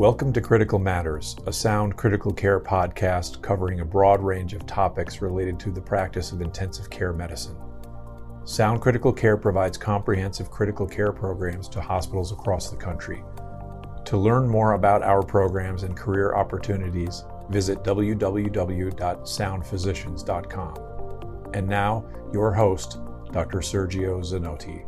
Welcome to Critical Matters, a sound critical care podcast covering a broad range of topics related to the practice of intensive care medicine. Sound Critical Care provides comprehensive critical care programs to hospitals across the country. To learn more about our programs and career opportunities, visit www.soundphysicians.com. And now, your host, Dr. Sergio Zanotti.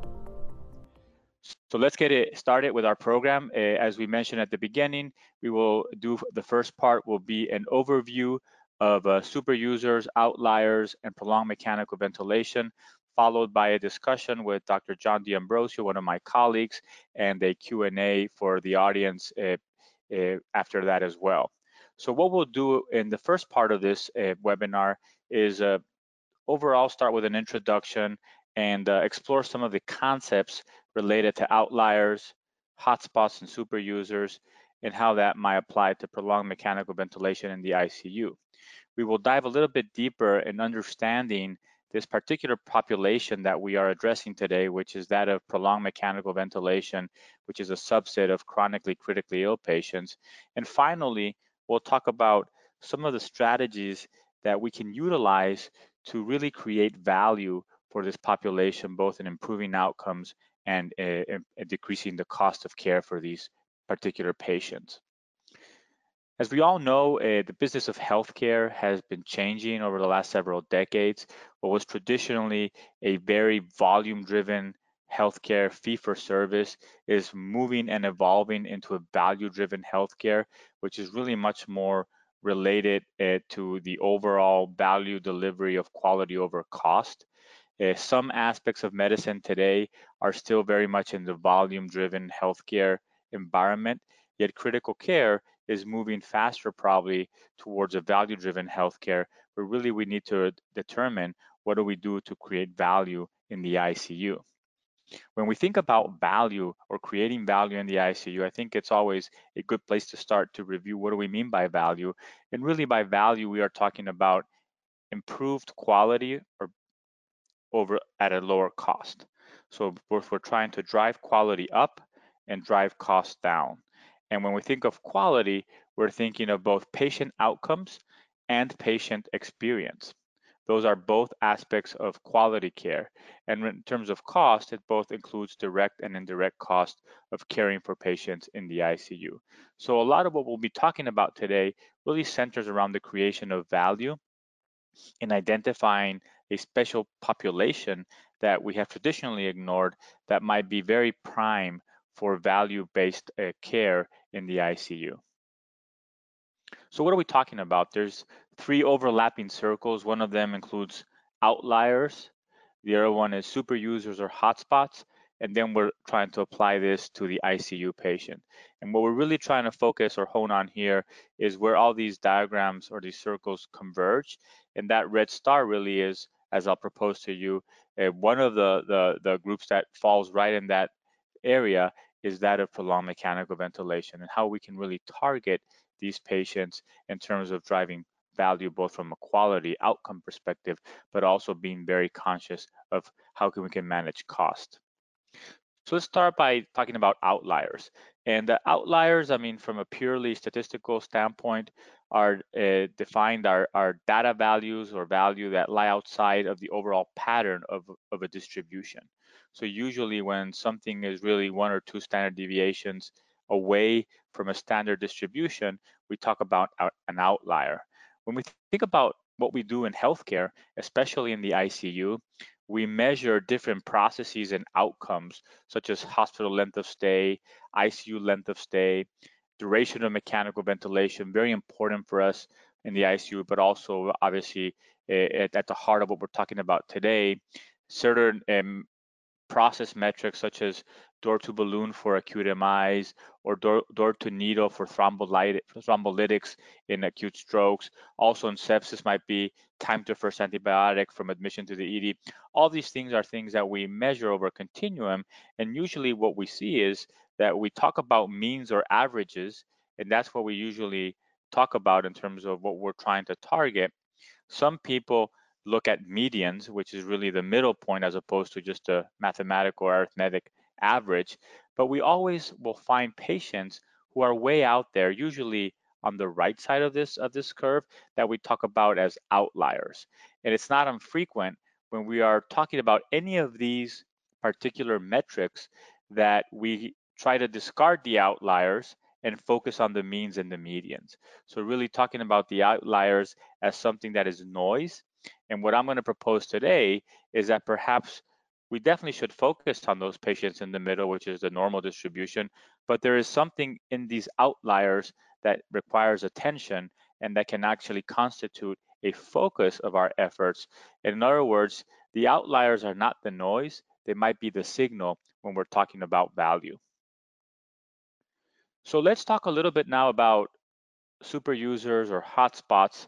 So let's get it started with our program. Uh, as we mentioned at the beginning, we will do the first part will be an overview of uh, super users, outliers, and prolonged mechanical ventilation, followed by a discussion with Dr. John D'Ambrosio, one of my colleagues, and a Q&A for the audience uh, uh, after that as well. So what we'll do in the first part of this uh, webinar is uh, overall start with an introduction and explore some of the concepts related to outliers, hotspots, and super users, and how that might apply to prolonged mechanical ventilation in the ICU. We will dive a little bit deeper in understanding this particular population that we are addressing today, which is that of prolonged mechanical ventilation, which is a subset of chronically critically ill patients. And finally, we'll talk about some of the strategies that we can utilize to really create value for this population, both in improving outcomes and uh, decreasing the cost of care for these particular patients. As we all know, uh, the business of healthcare has been changing over the last several decades. What was traditionally a very volume-driven healthcare fee-for-service is moving and evolving into a value-driven healthcare, which is really much more related uh, to the overall value delivery of quality over cost. Uh, some aspects of medicine today are still very much in the volume driven healthcare environment, yet critical care is moving faster probably towards a value driven healthcare where really we need to determine what do we do to create value in the ICU. When we think about value or creating value in the ICU, I think it's always a good place to start to review what do we mean by value. And really by value, we are talking about improved quality or over at a lower cost. So both we're trying to drive quality up and drive costs down. And when we think of quality, we're thinking of both patient outcomes and patient experience. Those are both aspects of quality care. And in terms of cost, it both includes direct and indirect cost of caring for patients in the ICU. So a lot of what we'll be talking about today really centers around the creation of value in identifying a special population that we have traditionally ignored that might be very prime for value-based uh, care in the ICU. So what are we talking about? There's three overlapping circles. One of them includes outliers. The other one is super users or hotspots. And then we're trying to apply this to the ICU patient. And what we're really trying to focus or hone on here is where all these diagrams or these circles converge. And that red star really is as I'll propose to you. Uh, one of the, the, the groups that falls right in that area is that of prolonged mechanical ventilation and how we can really target these patients in terms of driving value both from a quality outcome perspective, but also being very conscious of how can we can manage cost. So let's start by talking about outliers. And the outliers, I mean, from a purely statistical standpoint, are uh, defined are, are data values or value that lie outside of the overall pattern of, of a distribution. So usually when something is really one or two standard deviations away from a standard distribution, we talk about an outlier. When we think about what we do in healthcare, especially in the ICU, we measure different processes and outcomes, such as hospital length of stay, ICU length of stay, duration of mechanical ventilation, very important for us in the ICU, but also obviously at, at the heart of what we're talking about today, certain um, process metrics such as door to balloon for acute MIs or door, door to needle for thrombolytics in acute strokes. Also in sepsis might be time to first antibiotic from admission to the ED. All these things are things that we measure over a continuum. And usually what we see is that we talk about means or averages, and that's what we usually talk about in terms of what we're trying to target. Some people look at medians, which is really the middle point as opposed to just a mathematical or arithmetic average. But we always will find patients who are way out there, usually on the right side of this of this curve that we talk about as outliers. And it's not infrequent when we are talking about any of these particular metrics that we try to discard the outliers and focus on the means and the medians. So really talking about the outliers as something that is noise. And what I'm going to propose today is that perhaps we definitely should focus on those patients in the middle, which is the normal distribution, but there is something in these outliers that requires attention and that can actually constitute a focus of our efforts. In other words, the outliers are not the noise, they might be the signal when we're talking about value. So let's talk a little bit now about super users or hotspots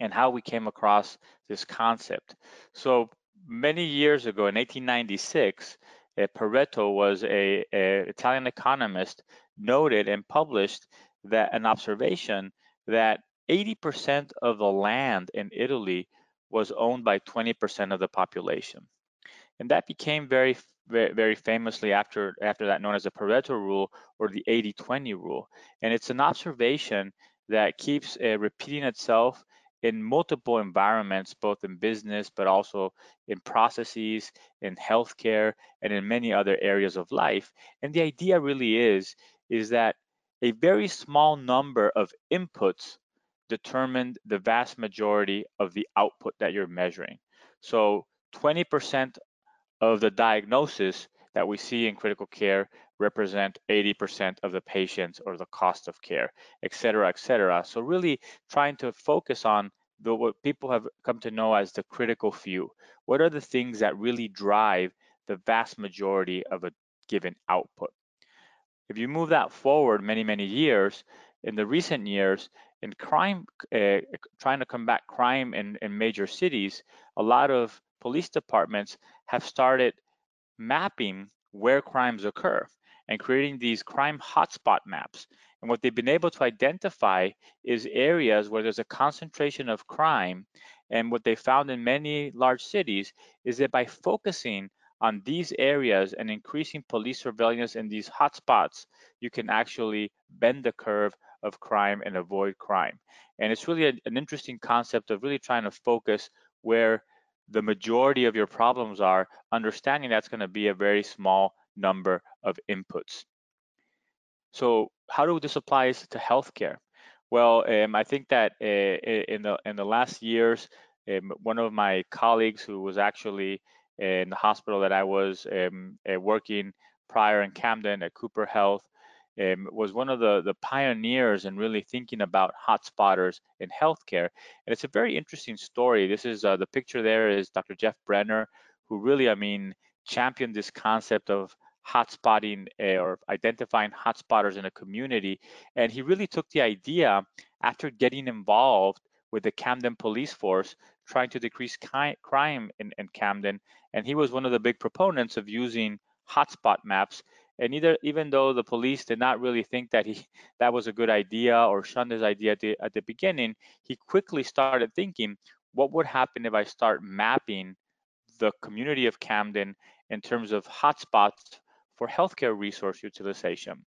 and how we came across this concept. So many years ago in 1896, uh, Pareto was a, a, Italian economist noted and published that an observation that 80% of the land in Italy was owned by 20% of the population. And that became very, very, famously after, after that known as the Pareto rule or the 80-20 rule. And it's an observation that keeps uh, repeating itself in multiple environments, both in business, but also in processes, in healthcare, and in many other areas of life. And the idea really is, is that a very small number of inputs determine the vast majority of the output that you're measuring. So 20% of the diagnosis that we see in critical care represent 80% of the patients or the cost of care, et cetera, et cetera. So really trying to focus on the, what people have come to know as the critical few. What are the things that really drive the vast majority of a given output? If you move that forward many, many years, in the recent years, in crime, uh, trying to combat crime in, in major cities, a lot of police departments have started mapping where crimes occur and creating these crime hotspot maps. And what they've been able to identify is areas where there's a concentration of crime. And what they found in many large cities is that by focusing on these areas and increasing police surveillance in these hotspots, you can actually bend the curve of crime and avoid crime. And it's really a, an interesting concept of really trying to focus where the majority of your problems are, understanding that's going to be a very small number of inputs. So how do this apply to healthcare? Well, um, I think that uh, in the in the last years, um, one of my colleagues who was actually in the hospital that I was um, uh, working prior in Camden at Cooper Health um, was one of the, the pioneers in really thinking about hotspotters in healthcare. And it's a very interesting story. This is uh, the picture there is Dr. Jeff Brenner, who really, I mean, championed this concept of hotspotting uh, or identifying hotspotters in a community. And he really took the idea after getting involved with the Camden police force, trying to decrease crime in, in Camden. And he was one of the big proponents of using hotspot maps and either even though the police did not really think that he that was a good idea or shunned his idea at the, at the beginning, he quickly started thinking, what would happen if I start mapping the community of Camden in terms of hotspots for healthcare resource utilization?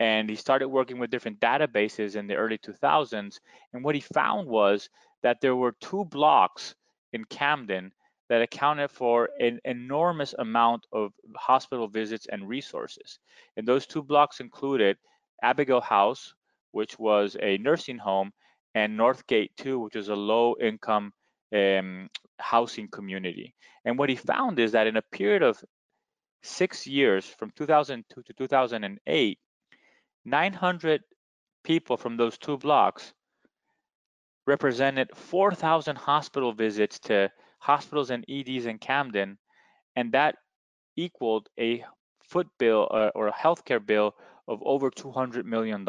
And he started working with different databases in the early 2000s. And what he found was that there were two blocks in Camden that accounted for an enormous amount of hospital visits and resources. And those two blocks included Abigail House, which was a nursing home, and Northgate 2, which was a low income um, housing community. And what he found is that in a period of six years, from 2002 to 2008, 900 people from those two blocks represented 4,000 hospital visits to hospitals and EDs in Camden, and that equaled a foot bill uh, or a healthcare bill of over $200 million.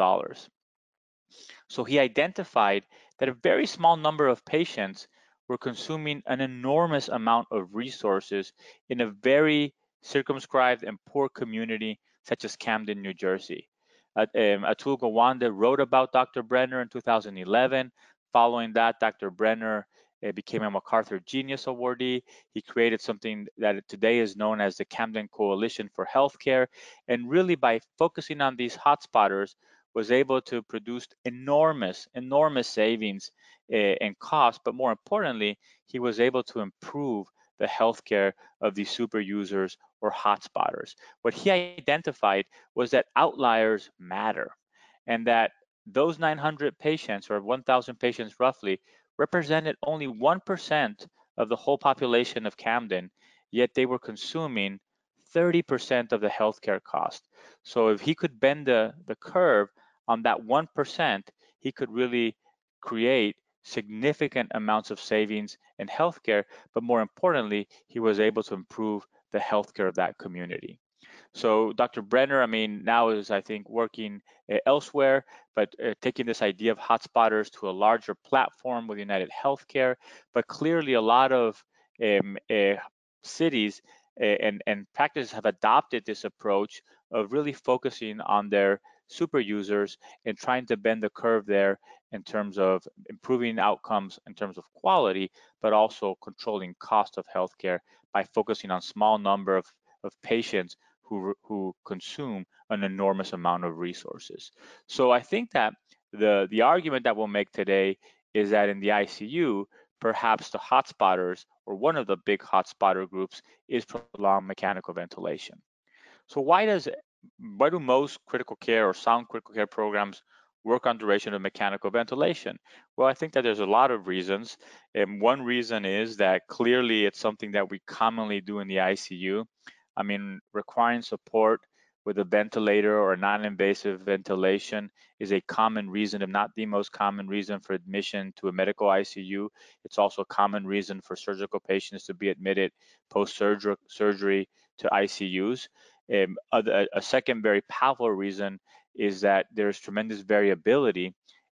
So he identified that a very small number of patients were consuming an enormous amount of resources in a very circumscribed and poor community such as Camden, New Jersey. Um, Atul Gawande wrote about Dr. Brenner in 2011. Following that, Dr. Brenner became a MacArthur Genius Awardee. He created something that today is known as the Camden Coalition for Healthcare. And really by focusing on these hotspotters, was able to produce enormous, enormous savings uh, in cost, but more importantly, he was able to improve the healthcare of these super users or hotspotters. What he identified was that outliers matter and that those 900 patients or 1,000 patients roughly represented only 1% of the whole population of Camden, yet they were consuming 30% of the healthcare cost. So if he could bend the, the curve on that 1%, he could really create significant amounts of savings in healthcare, but more importantly, he was able to improve the healthcare of that community. So Dr. Brenner, I mean, now is I think working uh, elsewhere, but uh, taking this idea of hotspotters to a larger platform with United Healthcare. But clearly, a lot of um, uh, cities and and practices have adopted this approach of really focusing on their super users and trying to bend the curve there in terms of improving outcomes in terms of quality, but also controlling cost of healthcare by focusing on small number of, of patients who, who consume an enormous amount of resources. So I think that the, the argument that we'll make today is that in the ICU, perhaps the hotspotters or one of the big hotspotter groups is prolonged mechanical ventilation. So why does why do most critical care or sound critical care programs work on duration of mechanical ventilation? Well, I think that there's a lot of reasons. And one reason is that clearly it's something that we commonly do in the ICU. I mean, requiring support with a ventilator or non-invasive ventilation is a common reason, if not the most common reason for admission to a medical ICU. It's also a common reason for surgical patients to be admitted post-surgery to ICUs. Um, a, a second very powerful reason is that there's tremendous variability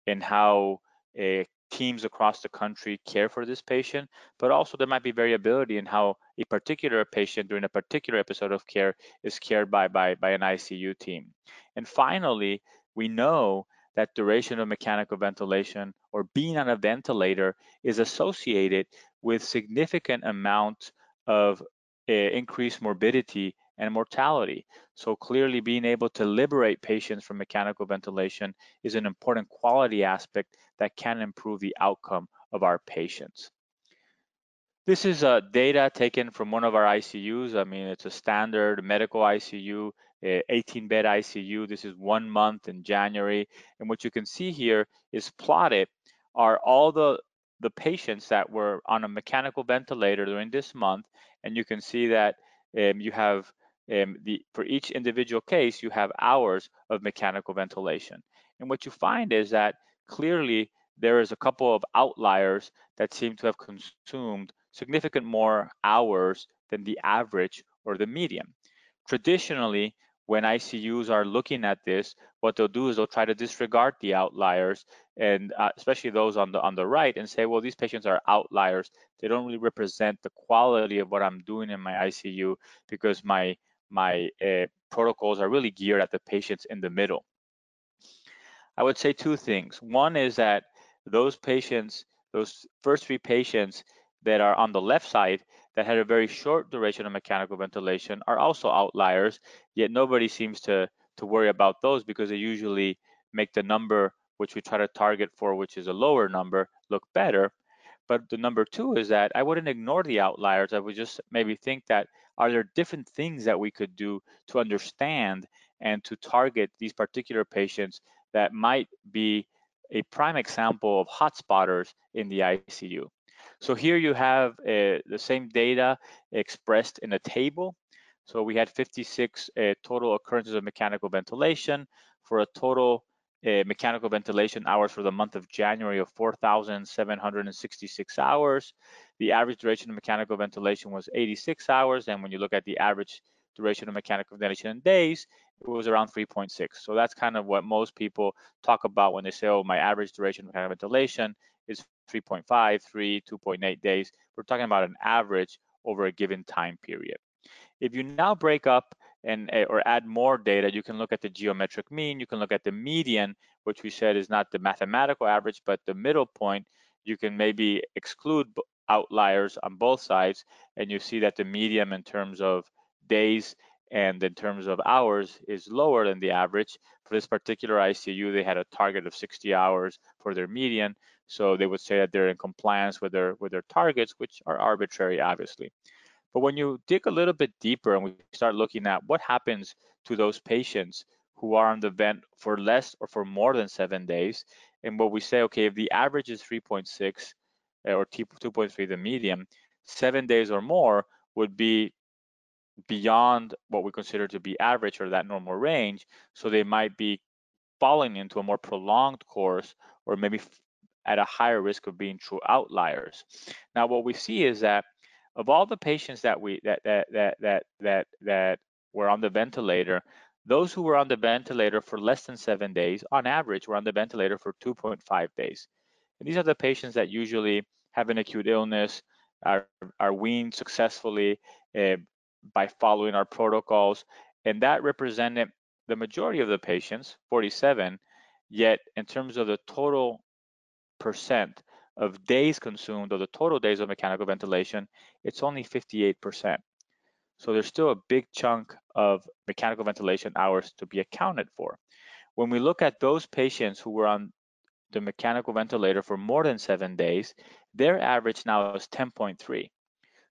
in how uh, teams across the country care for this patient, but also there might be variability in how a particular patient during a particular episode of care is cared by, by, by an ICU team. And finally, we know that duration of mechanical ventilation or being on a ventilator is associated with significant amount of uh, increased morbidity and mortality. So clearly being able to liberate patients from mechanical ventilation is an important quality aspect that can improve the outcome of our patients. This is uh, data taken from one of our ICUs. I mean, it's a standard medical ICU, 18-bed ICU. This is one month in January. And what you can see here is plotted are all the, the patients that were on a mechanical ventilator during this month. And you can see that um, you have um, the, for each individual case, you have hours of mechanical ventilation. And what you find is that clearly there is a couple of outliers that seem to have consumed significant more hours than the average or the median. Traditionally, when ICUs are looking at this, what they'll do is they'll try to disregard the outliers, and uh, especially those on the on the right, and say, well, these patients are outliers. They don't really represent the quality of what I'm doing in my ICU because my my uh, protocols are really geared at the patients in the middle. I would say two things. One is that those patients, those first three patients that are on the left side that had a very short duration of mechanical ventilation are also outliers, yet nobody seems to, to worry about those because they usually make the number which we try to target for, which is a lower number, look better. But the number two is that I wouldn't ignore the outliers. I would just maybe think that are there different things that we could do to understand and to target these particular patients that might be a prime example of hotspotters in the ICU. So here you have uh, the same data expressed in a table. So we had 56 uh, total occurrences of mechanical ventilation for a total mechanical ventilation hours for the month of January of 4,766 hours. The average duration of mechanical ventilation was 86 hours. And when you look at the average duration of mechanical ventilation in days, it was around 3.6. So that's kind of what most people talk about when they say, oh, my average duration of mechanical ventilation is 3.5, 3, 2.8 days. We're talking about an average over a given time period. If you now break up and eh, or add more data, you can look at the geometric mean, you can look at the median, which we said is not the mathematical average, but the middle point. you can maybe exclude outliers on both sides, and you see that the median in terms of days and in terms of hours is lower than the average. For this particular ICU, they had a target of 60 hours for their median, so they would say that they're in compliance with their with their targets, which are arbitrary, obviously. But when you dig a little bit deeper and we start looking at what happens to those patients who are on the vent for less or for more than seven days, and what we say, okay, if the average is 3.6 eh, or 2.3, the median, seven days or more would be beyond what we consider to be average or that normal range. So they might be falling into a more prolonged course or maybe at a higher risk of being true outliers. Now, what we see is that of all the patients that we that that that that that that were on the ventilator, those who were on the ventilator for less than seven days, on average, were on the ventilator for 2.5 days. And these are the patients that usually have an acute illness, are, are weaned successfully uh, by following our protocols. And that represented the majority of the patients, 47, yet in terms of the total percent of days consumed or the total days of mechanical ventilation, it's only 58%. So there's still a big chunk of mechanical ventilation hours to be accounted for. When we look at those patients who were on the mechanical ventilator for more than seven days, their average now is 10.3.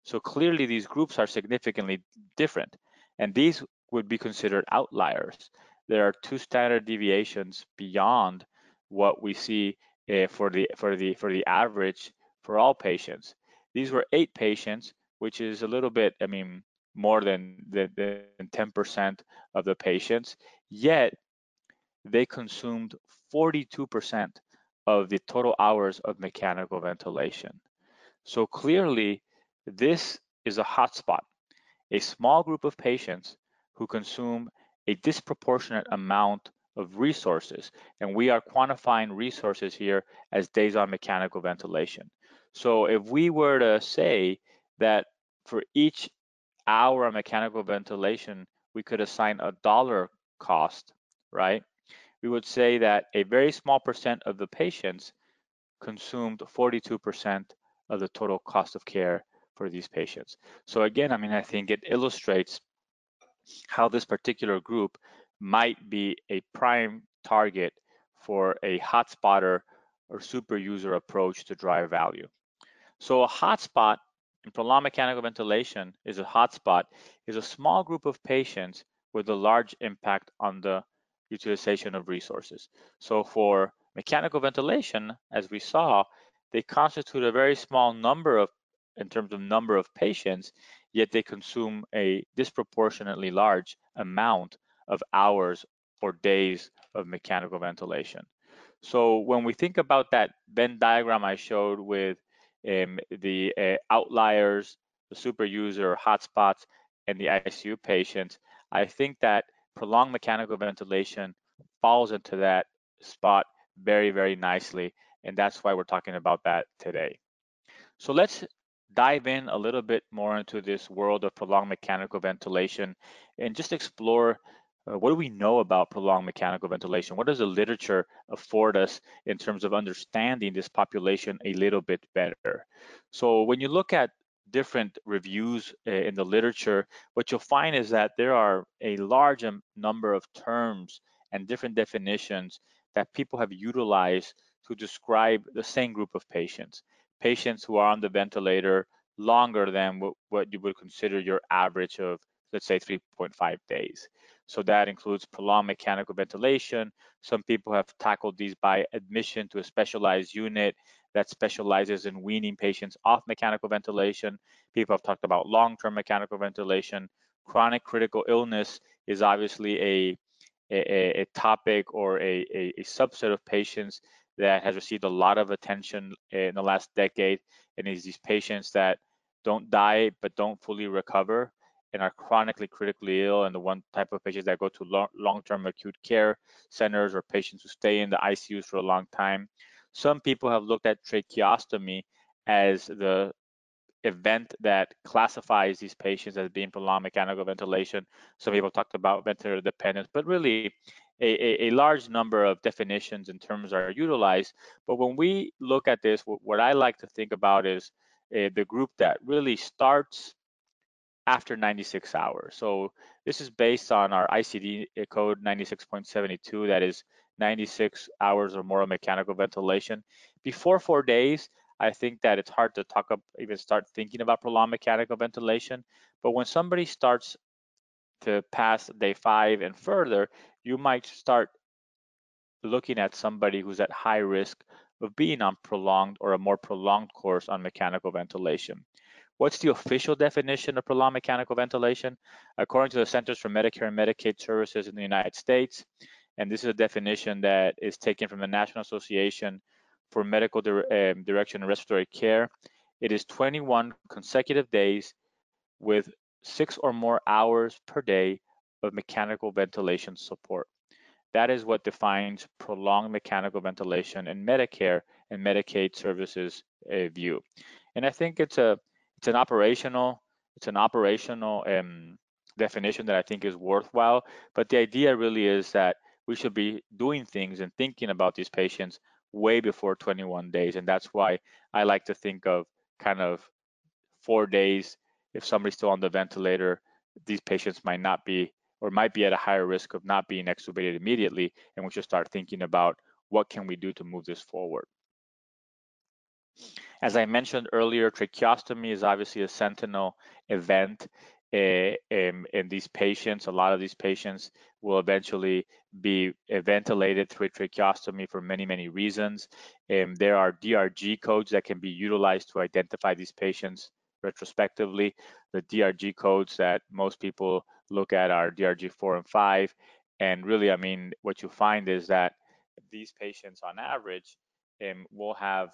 So clearly these groups are significantly different, and these would be considered outliers. There are two standard deviations beyond what we see Eh, for the for the for the average for all patients. These were eight patients, which is a little bit, I mean, more than than 10% of the patients. Yet they consumed 42% of the total hours of mechanical ventilation. So clearly, this is a hotspot, a small group of patients who consume a disproportionate amount of resources. And we are quantifying resources here as days on mechanical ventilation. So if we were to say that for each hour of mechanical ventilation, we could assign a dollar cost, right? We would say that a very small percent of the patients consumed 42% of the total cost of care for these patients. So again, I mean, I think it illustrates how this particular group might be a prime target for a hotspotter or super user approach to drive value. So a hotspot in prolonged mechanical ventilation is a hotspot is a small group of patients with a large impact on the utilization of resources. So for mechanical ventilation, as we saw, they constitute a very small number of in terms of number of patients, yet they consume a disproportionately large amount of hours or days of mechanical ventilation. So when we think about that Venn diagram I showed with um, the uh, outliers, the super user hotspots, and the ICU patients, I think that prolonged mechanical ventilation falls into that spot very, very nicely. And that's why we're talking about that today. So let's dive in a little bit more into this world of prolonged mechanical ventilation and just explore uh, what do we know about prolonged mechanical ventilation? What does the literature afford us in terms of understanding this population a little bit better? So when you look at different reviews uh, in the literature, what you'll find is that there are a large number of terms and different definitions that people have utilized to describe the same group of patients. Patients who are on the ventilator longer than what you would consider your average of, let's say, 3.5 days. So that includes prolonged mechanical ventilation. Some people have tackled these by admission to a specialized unit that specializes in weaning patients off mechanical ventilation. People have talked about long-term mechanical ventilation. Chronic critical illness is obviously a, a, a topic or a, a, a subset of patients that has received a lot of attention in the last decade and is these patients that don't die but don't fully recover and are chronically critically ill and the one type of patients that go to long-term acute care centers or patients who stay in the ICUs for a long time. Some people have looked at tracheostomy as the event that classifies these patients as being prolonged mechanical ventilation. Some people talked about ventilator dependence, but really a, a, large number of definitions and terms are utilized. But when we look at this, what, I like to think about is uh, the group that really starts after 96 hours. So this is based on our ICD code 96.72, that is 96 hours or more of mechanical ventilation. Before four days, I think that it's hard to talk up, even start thinking about prolonged mechanical ventilation. But when somebody starts to pass day five and further, you might start looking at somebody who's at high risk of being on prolonged or a more prolonged course on mechanical ventilation. What's the official definition of prolonged mechanical ventilation? According to the Centers for Medicare and Medicaid Services in the United States, and this is a definition that is taken from the National Association for Medical um, Direction and Respiratory Care, it is 21 consecutive days with six or more hours per day of mechanical ventilation support. That is what defines prolonged mechanical ventilation in Medicare and Medicaid services uh, view. And I think it's a it's an operational it's an operational um, definition that I think is worthwhile. But the idea really is that we should be doing things and thinking about these patients way before 21 days. And that's why I like to think of kind of four days. If somebody's still on the ventilator, these patients might not be or might be at a higher risk of not being extubated immediately. And we should start thinking about what can we do to move this forward. As I mentioned earlier, tracheostomy is obviously a sentinel event in, in, these patients. A lot of these patients will eventually be ventilated through a tracheostomy for many, many reasons. Um, there are DRG codes that can be utilized to identify these patients retrospectively. The DRG codes that most people look at are DRG 4 and 5. And really, I mean, what you find is that these patients on average um, will have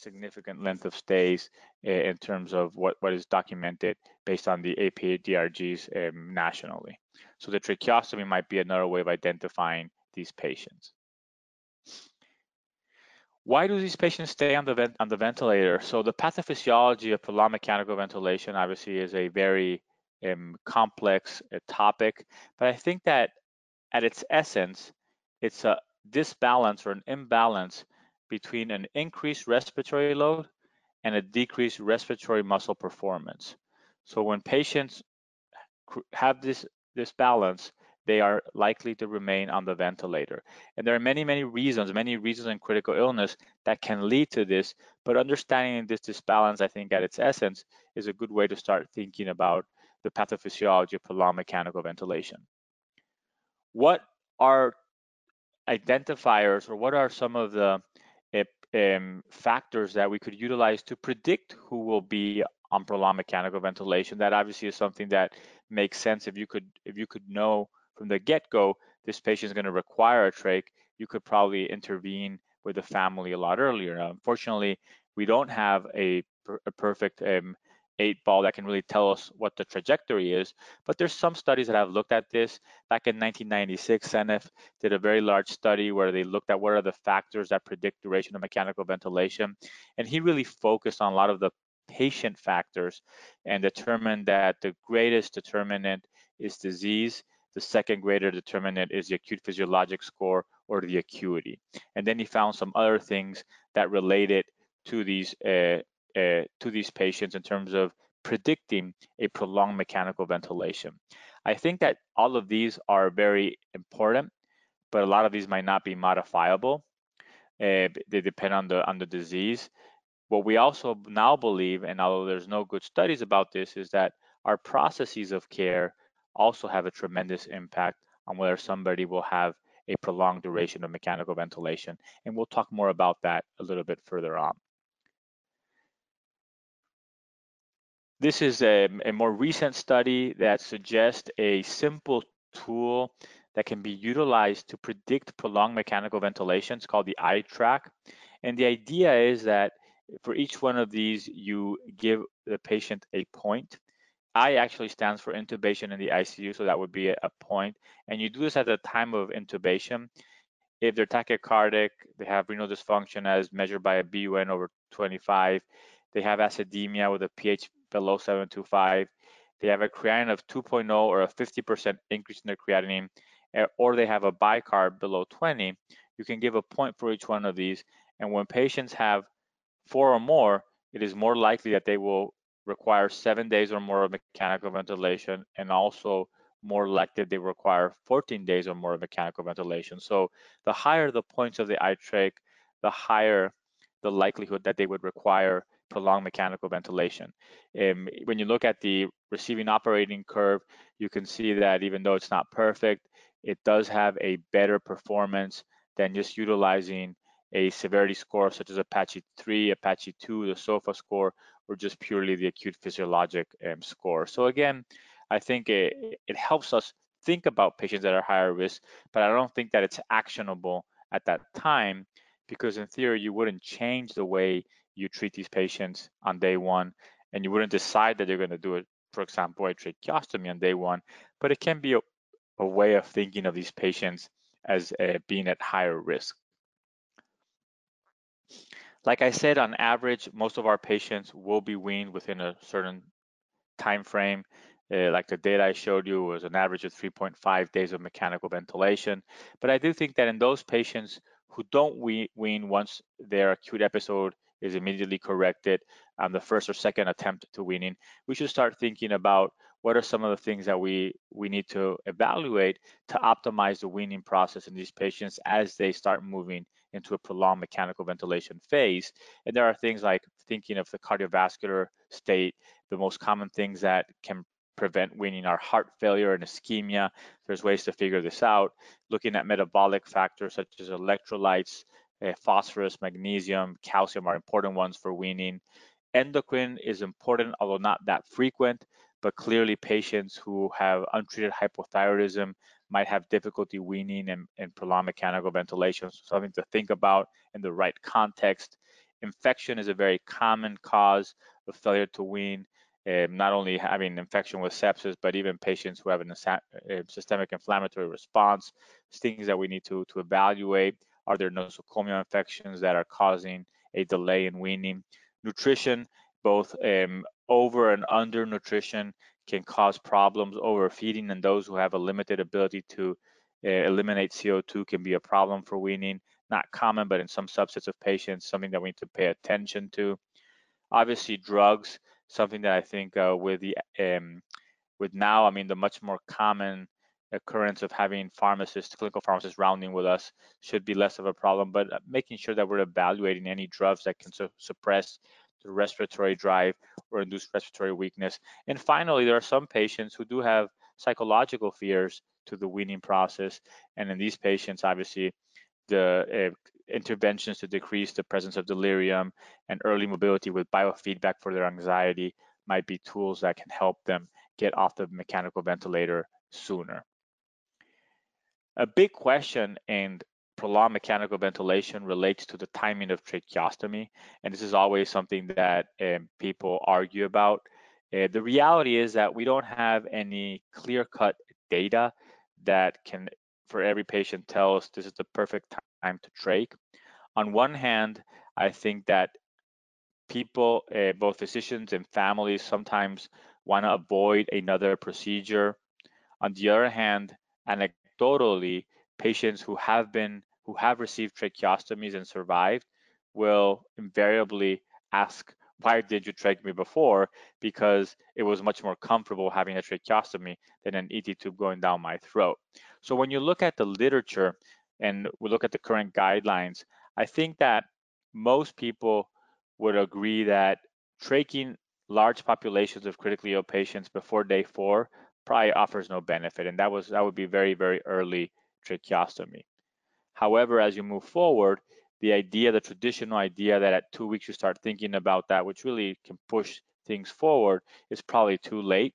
significant length of stays eh, in terms of what, what is documented based on the APR DRGs um, nationally. So the tracheostomy might be another way of identifying these patients. Why do these patients stay on the vent on the ventilator? So the pathophysiology of prolonged mechanical ventilation obviously is a very um, complex uh, topic, but I think that at its essence, it's a disbalance or an imbalance between an increased respiratory load and a decreased respiratory muscle performance. So when patients have this, this balance, they are likely to remain on the ventilator. And there are many, many reasons, many reasons in critical illness that can lead to this, but understanding this disbalance, I think at its essence, is a good way to start thinking about the pathophysiology of prolonged mechanical ventilation. What are identifiers or what are some of the um, factors that we could utilize to predict who will be on prolonged mechanical ventilation. That obviously is something that makes sense if you could if you could know from the get-go this patient is going to require a trach, you could probably intervene with the family a lot earlier. unfortunately, we don't have a, a perfect um, eight ball that can really tell us what the trajectory is. But there's some studies that have looked at this. Back in 1996, Seneff did a very large study where they looked at what are the factors that predict duration of mechanical ventilation. And he really focused on a lot of the patient factors and determined that the greatest determinant is disease. The second greater determinant is the acute physiologic score or the acuity. And then he found some other things that related to these uh, uh, to these patients in terms of predicting a prolonged mechanical ventilation. I think that all of these are very important, but a lot of these might not be modifiable. Uh, they depend on the on the disease. What we also now believe, and although there's no good studies about this, is that our processes of care also have a tremendous impact on whether somebody will have a prolonged duration of mechanical ventilation. And we'll talk more about that a little bit further on. This is a, a more recent study that suggests a simple tool that can be utilized to predict prolonged mechanical ventilation. It's called the I-TRACH. And the idea is that for each one of these, you give the patient a point. I actually stands for intubation in the ICU, so that would be a point. And you do this at the time of intubation. If they're tachycardic, they have renal dysfunction as measured by a BUN over 25, they have acidemia with a pH below 725. They have a creatinine of 2.0 or a 50% increase in their creatinine, eh, or they have a bicarb below 20, you can give a point for each one of these. And when patients have four or more, it is more likely that they will require seven days or more of mechanical ventilation and also more likely they require 14 days or more of mechanical ventilation. So the higher the points of the I-TRACH, the higher the likelihood that they would require prolonged mechanical ventilation. Um, when you look at the receiving operating curve, you can see that even though it's not perfect, it does have a better performance than just utilizing a severity score such as Apache 3, Apache 2, the SOFA score, or just purely the acute physiologic um, score. So again, I think it, it helps us think about patients that are higher risk, but I don't think that it's actionable at that time because in theory, you wouldn't change the way you treat these patients on day one, and you wouldn't decide that you're going to do it, for example, a tracheostomy on day one, but it can be a, a way of thinking of these patients as uh, being at higher risk. Like I said, on average, most of our patients will be weaned within a certain time frame. Uh, like the data I showed you was an average of 3.5 days of mechanical ventilation. But I do think that in those patients who don't wean once their acute episode is immediately corrected on the first or second attempt to weaning, we should start thinking about what are some of the things that we, we need to evaluate to optimize the weaning process in these patients as they start moving into a prolonged mechanical ventilation phase. And there are things like thinking of the cardiovascular state, the most common things that can prevent weaning are heart failure and ischemia. There's ways to figure this out. Looking at metabolic factors such as electrolytes, uh, phosphorus, magnesium, calcium are important ones for weaning. Endocrine is important, although not that frequent, but clearly patients who have untreated hypothyroidism might have difficulty weaning and, and prolonged mechanical ventilation. So something to think about in the right context. Infection is a very common cause of failure to wean. Um, not only having infection with sepsis, but even patients who have a systemic inflammatory response, things that we need to, to evaluate. Are there nosocomial infections that are causing a delay in weaning? Nutrition, both um, over and under nutrition can cause problems. Overfeeding and those who have a limited ability to uh, eliminate CO2 can be a problem for weaning. Not common, but in some subsets of patients, something that we need to pay attention to. Obviously, drugs, something that I think uh, with the um, with now, I mean, the much more common occurrence of having pharmacists, clinical pharmacists rounding with us should be less of a problem, but uh, making sure that we're evaluating any drugs that can su suppress the respiratory drive or induce respiratory weakness. And finally, there are some patients who do have psychological fears to the weaning process. And in these patients, obviously, the uh, interventions to decrease the presence of delirium and early mobility with biofeedback for their anxiety might be tools that can help them get off the mechanical ventilator sooner. A big question in prolonged mechanical ventilation relates to the timing of tracheostomy, and this is always something that um, people argue about. Uh, the reality is that we don't have any clear-cut data that can, for every patient, tell us this is the perfect time to trach. On one hand, I think that people, uh, both physicians and families, sometimes want to avoid another procedure. On the other hand, anecdotally, patients who have been who have received tracheostomies and survived will invariably ask, why did you trach me before? Because it was much more comfortable having a tracheostomy than an ET tube going down my throat. So when you look at the literature and we look at the current guidelines, I think that most people would agree that traching large populations of critically ill patients before day four probably offers no benefit. And that was that would be very, very early tracheostomy. However, as you move forward, the idea, the traditional idea that at two weeks you start thinking about that, which really can push things forward, is probably too late.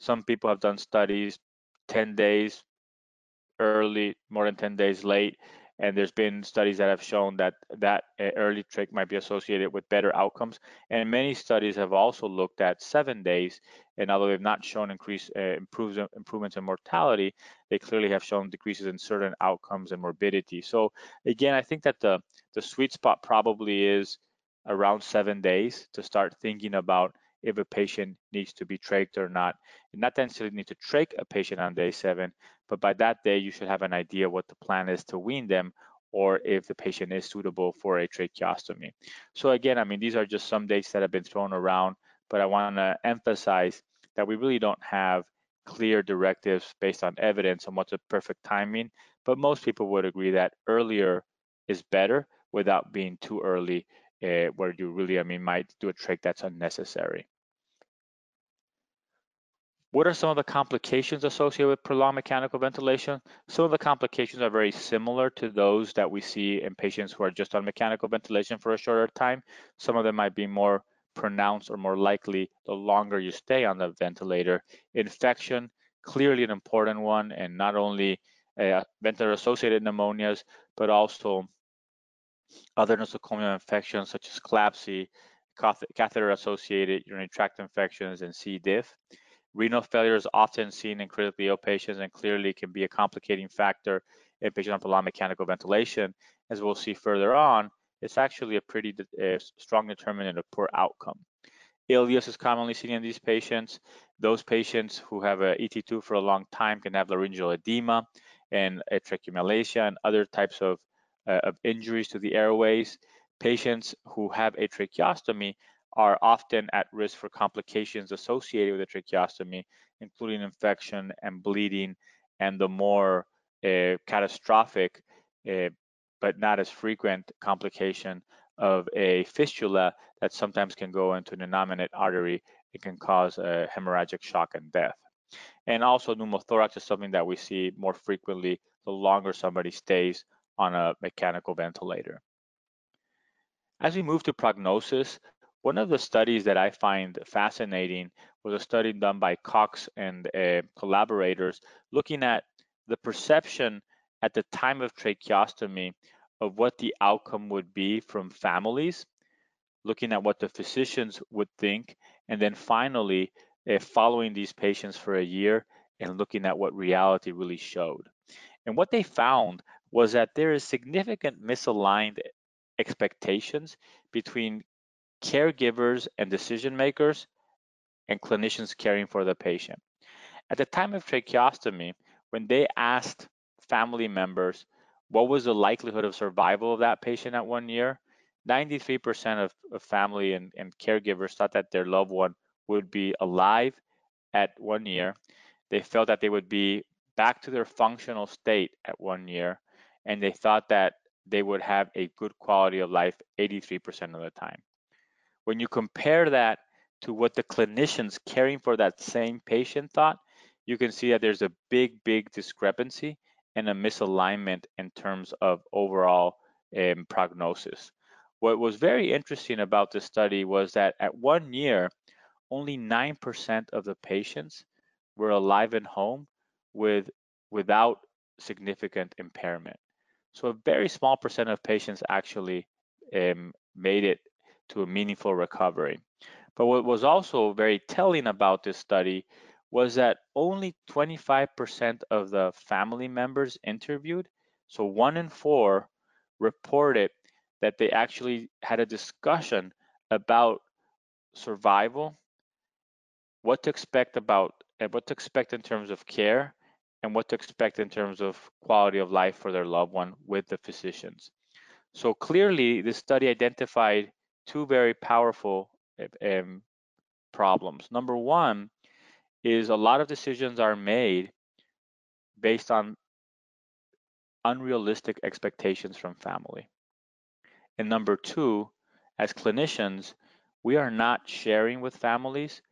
Some people have done studies 10 days early, more than 10 days late, and there's been studies that have shown that that early trach might be associated with better outcomes. And many studies have also looked at seven days, and although they've not shown increase uh, improves, improvements in mortality, they clearly have shown decreases in certain outcomes and morbidity. So again, I think that the the sweet spot probably is around seven days to start thinking about if a patient needs to be trached or not. You not necessarily need to trach a patient on day seven, but by that day, you should have an idea what the plan is to wean them or if the patient is suitable for a tracheostomy. So again, I mean, these are just some dates that have been thrown around, but I want to emphasize that we really don't have clear directives based on evidence on what's a perfect timing, but most people would agree that earlier is better without being too early uh, where you really, I mean, might do a trach that's unnecessary. What are some of the complications associated with prolonged mechanical ventilation? Some of the complications are very similar to those that we see in patients who are just on mechanical ventilation for a shorter time. Some of them might be more pronounced or more likely the longer you stay on the ventilator. Infection, clearly an important one, and not only uh, ventilator-associated pneumonias, but also other nosocomial infections such as CLABSI, catheter-associated urinary tract infections, and C. diff. Renal failure is often seen in critically ill patients and clearly can be a complicating factor in patients on prolonged mechanical ventilation. As we'll see further on, it's actually a pretty uh, strong determinant of poor outcome. Ileus is commonly seen in these patients. Those patients who have a ET2 for a long time can have laryngeal edema and tracheomalacia and other types of, of injuries to the airways. Patients who have a tracheostomy are often at risk for complications associated with a tracheostomy, including infection and bleeding, and the more uh, catastrophic, uh, but not as frequent complication of a fistula that sometimes can go into an innominate artery. It can cause a hemorrhagic shock and death. And also pneumothorax is something that we see more frequently the longer somebody stays on a mechanical ventilator. As we move to prognosis, one of the studies that I find fascinating was a study done by Cox and uh, collaborators looking at the perception at the time of tracheostomy of what the outcome would be from families, looking at what the physicians would think, and then finally uh, following these patients for a year and looking at what reality really showed. And what they found was that there is significant misaligned expectations between caregivers and decision makers, and clinicians caring for the patient. At the time of tracheostomy, when they asked family members what was the likelihood of survival of that patient at one year, 93% of, of family and, and caregivers thought that their loved one would be alive at one year. They felt that they would be back to their functional state at one year, and they thought that they would have a good quality of life 83% of the time. When you compare that to what the clinicians caring for that same patient thought, you can see that there's a big, big discrepancy and a misalignment in terms of overall um, prognosis. What was very interesting about this study was that at one year, only 9% of the patients were alive and home with without significant impairment. So a very small percent of patients actually um, made it to a meaningful recovery. But what was also very telling about this study was that only 25% of the family members interviewed, so one in four, reported that they actually had a discussion about survival, what to expect about and what to expect in terms of care, and what to expect in terms of quality of life for their loved one with the physicians. So clearly, this study identified two very powerful um, problems. Number one is a lot of decisions are made based on unrealistic expectations from family. And number two, as clinicians, we are not sharing with families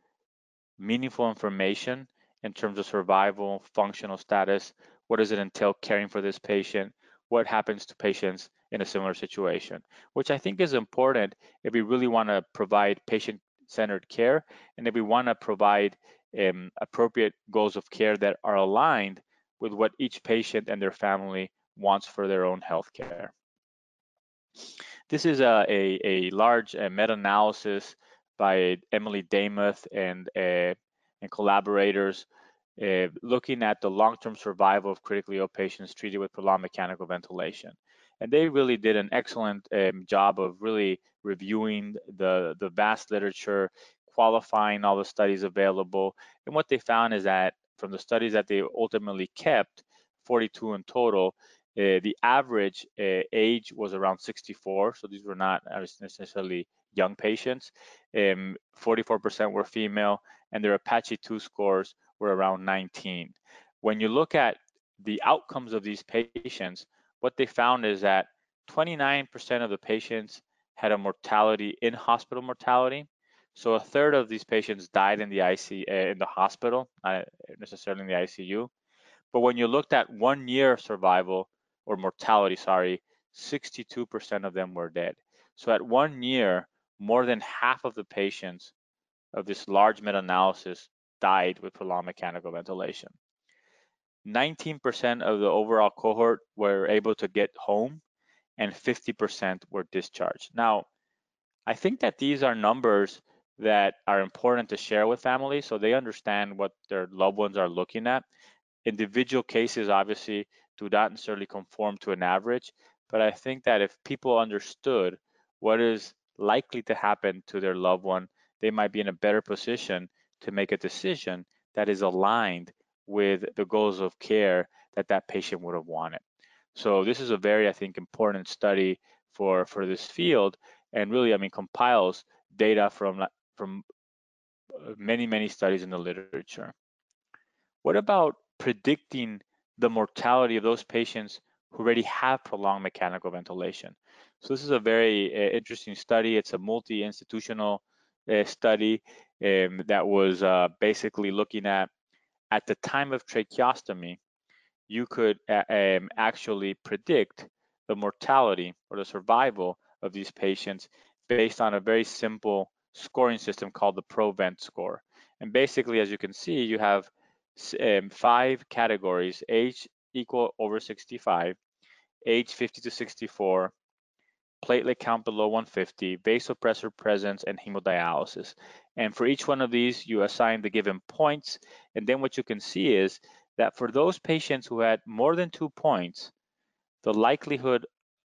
meaningful information in terms of survival, functional status, what does it entail caring for this patient, what happens to patients in a similar situation, which I think is important if we really want to provide patient-centered care and if we want to provide um, appropriate goals of care that are aligned with what each patient and their family wants for their own health care. This is a, a, a large uh, meta-analysis by Emily Damuth and, uh, and collaborators uh, looking at the long-term survival of critically ill patients treated with prolonged mechanical ventilation and they really did an excellent um, job of really reviewing the the vast literature, qualifying all the studies available. And what they found is that from the studies that they ultimately kept, 42 in total, uh, the average uh, age was around 64. So these were not necessarily young patients. Um, 44% um, were female, and their Apache 2 scores were around 19. When you look at the outcomes of these patients, what they found is that 29% of the patients had a mortality in hospital mortality. So a third of these patients died in the IC uh, in the hospital, not necessarily in the ICU. But when you looked at one year of survival or mortality, sorry, 62% of them were dead. So at one year, more than half of the patients of this large meta-analysis died with prolonged mechanical ventilation. 19% of the overall cohort were able to get home and 50% were discharged. Now, I think that these are numbers that are important to share with families so they understand what their loved ones are looking at. Individual cases obviously do not necessarily conform to an average, but I think that if people understood what is likely to happen to their loved one, they might be in a better position to make a decision that is aligned with the goals of care that that patient would have wanted. So this is a very, I think, important study for for this field, and really, I mean, compiles data from from uh, many many studies in the literature. What about predicting the mortality of those patients who already have prolonged mechanical ventilation? So this is a very uh, interesting study. It's a multi-institutional uh, study um, that was uh, basically looking at at the time of tracheostomy, you could um, actually predict the mortality or the survival of these patients based on a very simple scoring system called the ProVent score. And basically, as you can see, you have um, five categories, age equal over 65, age 50 to 64, platelet count below 150, vasopressor presence, and hemodialysis. And for each one of these, you assign the given points. And then what you can see is that for those patients who had more than two points, the likelihood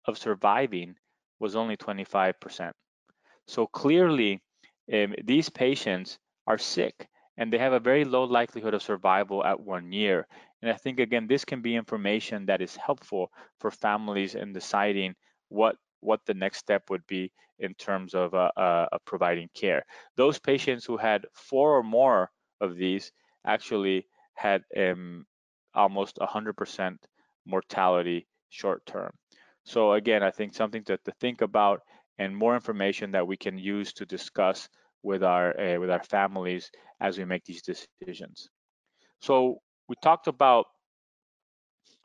of surviving was only 25%. So clearly, um, these patients are sick and they have a very low likelihood of survival at one year. And I think, again, this can be information that is helpful for families in deciding what what the next step would be in terms of uh, uh, providing care. Those patients who had four or more of these actually had um, almost 100% mortality short term. So again, I think something to, to, think about and more information that we can use to discuss with our uh, with our families as we make these decisions. So we talked about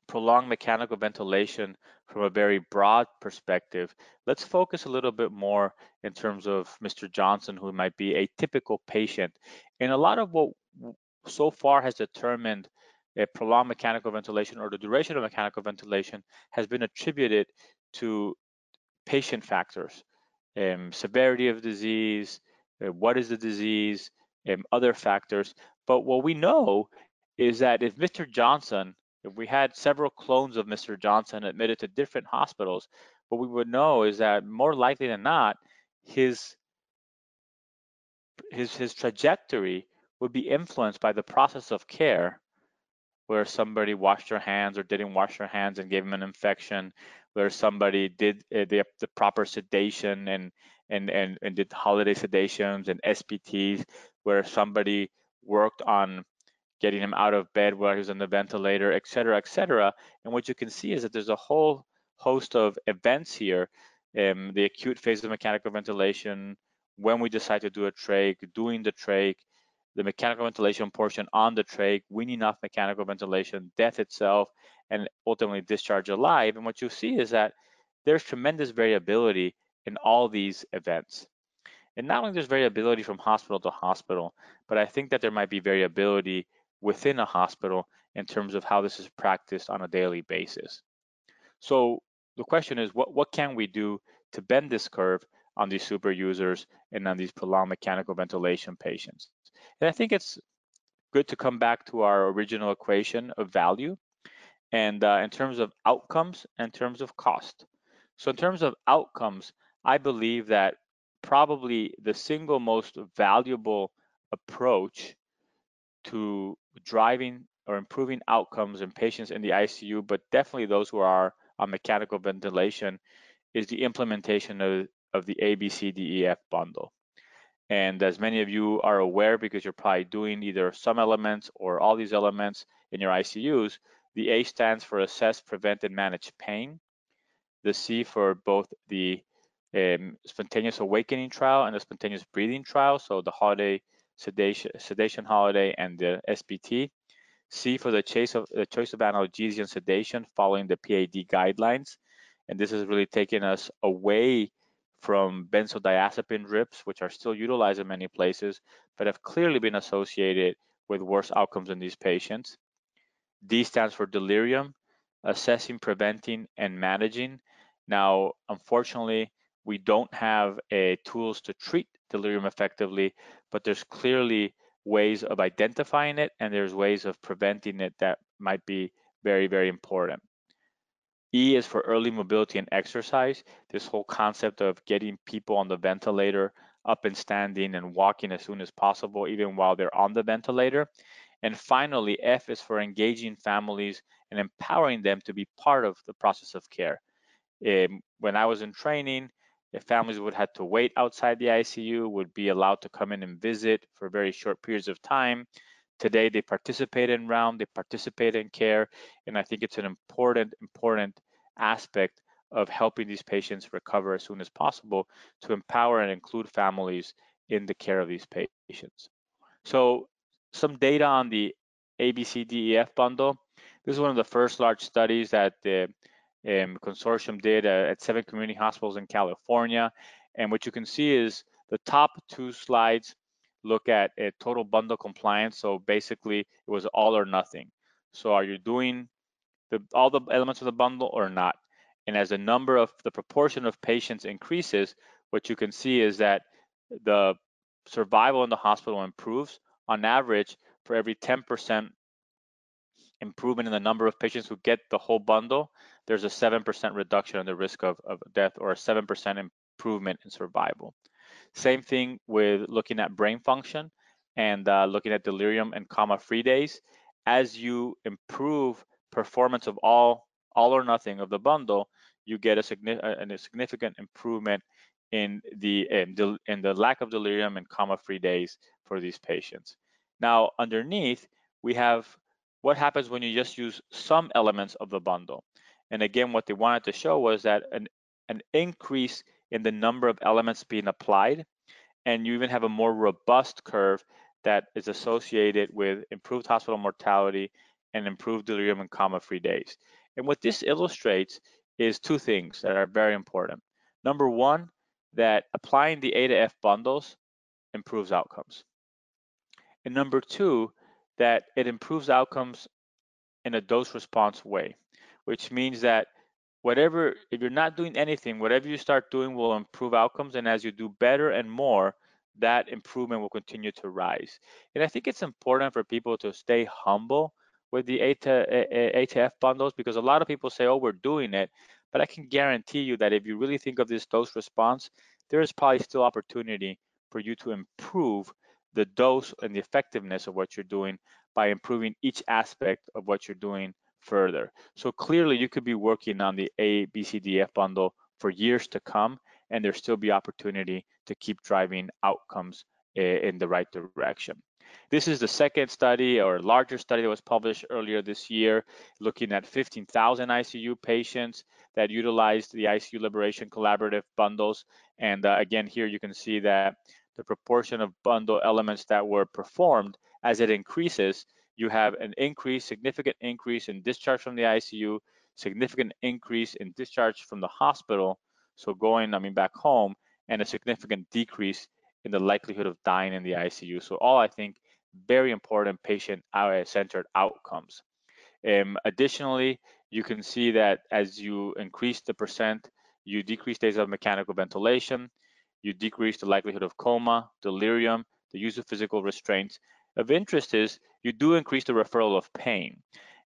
prolonged mechanical ventilation from a very broad perspective, let's focus a little bit more in terms of Mr. Johnson, who might be a typical patient. And a lot of what so far has determined a prolonged mechanical ventilation or the duration of mechanical ventilation has been attributed to patient factors, um, severity of disease, uh, what is the disease, um, other factors. But what we know is that if Mr. Johnson we had several clones of Mr. Johnson admitted to different hospitals, what we would know is that more likely than not, his his his trajectory would be influenced by the process of care where somebody washed their hands or didn't wash their hands and gave him an infection where somebody did uh, the, the proper sedation and and and, and did holiday sedations and SBTs where somebody worked on getting him out of bed while he was on the ventilator, et cetera, et cetera. And what you can see is that there's a whole host of events here. Um, the acute phase of mechanical ventilation, when we decide to do a trach, doing the trach, the mechanical ventilation portion on the trach, weaning off mechanical ventilation, death itself, and ultimately discharge alive. And what you see is that there's tremendous variability in all these events. And not only there's variability from hospital to hospital, but I think that there might be variability within a hospital in terms of how this is practiced on a daily basis. So the question is, what, what can we do to bend this curve on these super users and on these prolonged mechanical ventilation patients? And I think it's good to come back to our original equation of value and uh, in terms of outcomes and in terms of cost. So in terms of outcomes, I believe that probably the single most valuable approach to driving or improving outcomes in patients in the ICU, but definitely those who are on mechanical ventilation, is the implementation of, of the ABCDEF bundle. And as many of you are aware, because you're probably doing either some elements or all these elements in your ICUs, the A stands for Assess, Prevent, and Manage Pain. The C for both the um, spontaneous awakening trial and the spontaneous breathing trial, so the holiday sedation, sedation holiday and the SBT. C for the choice of the choice of analgesia and sedation following the PAD guidelines, and this has really taken us away from benzodiazepine drips, which are still utilized in many places, but have clearly been associated with worse outcomes in these patients. D stands for delirium, assessing, preventing, and managing. Now, unfortunately, we don't have a tools to treat delirium effectively, but there's clearly ways of identifying it and there's ways of preventing it that might be very, very important. E is for early mobility and exercise. This whole concept of getting people on the ventilator up and standing and walking as soon as possible, even while they're on the ventilator. And finally, F is for engaging families and empowering them to be part of the process of care. Um, when I was in training, if families would have to wait outside the ICU, would be allowed to come in and visit for very short periods of time. Today, they participate in round, they participate in care, and I think it's an important, important aspect of helping these patients recover as soon as possible to empower and include families in the care of these patients. So some data on the ABCDEF bundle. This is one of the first large studies that the um, consortium did at seven community hospitals in California. And what you can see is the top two slides look at a total bundle compliance. So basically, it was all or nothing. So are you doing the, all the elements of the bundle or not? And as the number of the proportion of patients increases, what you can see is that the survival in the hospital improves. On average, for every 10% improvement in the number of patients who get the whole bundle, there's a 7% reduction in the risk of, of death or a 7% improvement in survival. Same thing with looking at brain function and uh, looking at delirium and coma-free days. As you improve performance of all all or nothing of the bundle, you get a, signi a significant improvement in the in the lack of delirium and coma-free days for these patients. Now, underneath, we have what happens when you just use some elements of the bundle. And again, what they wanted to show was that an, an increase in the number of elements being applied, and you even have a more robust curve that is associated with improved hospital mortality and improved delirium and coma-free days. And what this illustrates is two things that are very important. Number one, that applying the A to F bundles improves outcomes. And number two, that it improves outcomes in a dose response way, which means that whatever, if you're not doing anything, whatever you start doing will improve outcomes. And as you do better and more, that improvement will continue to rise. And I think it's important for people to stay humble with the A to, A to F bundles because a lot of people say, oh, we're doing it. But I can guarantee you that if you really think of this dose response, there is probably still opportunity for you to improve the dose and the effectiveness of what you're doing by improving each aspect of what you're doing further. So clearly you could be working on the ABCDF bundle for years to come, and there still be opportunity to keep driving outcomes eh, in the right direction. This is the second study or larger study that was published earlier this year, looking at 15,000 ICU patients that utilized the ICU Liberation Collaborative bundles. And uh, again, here you can see that the proportion of bundle elements that were performed, as it increases, you have an increase, significant increase in discharge from the ICU, significant increase in discharge from the hospital, so going, I mean, back home, and a significant decrease in the likelihood of dying in the ICU. So all, I think, very important patient-centered outcomes. Um, additionally, you can see that as you increase the percent, you decrease days of mechanical ventilation, you decrease the likelihood of coma, delirium, the use of physical restraints. Of interest is you do increase the referral of pain.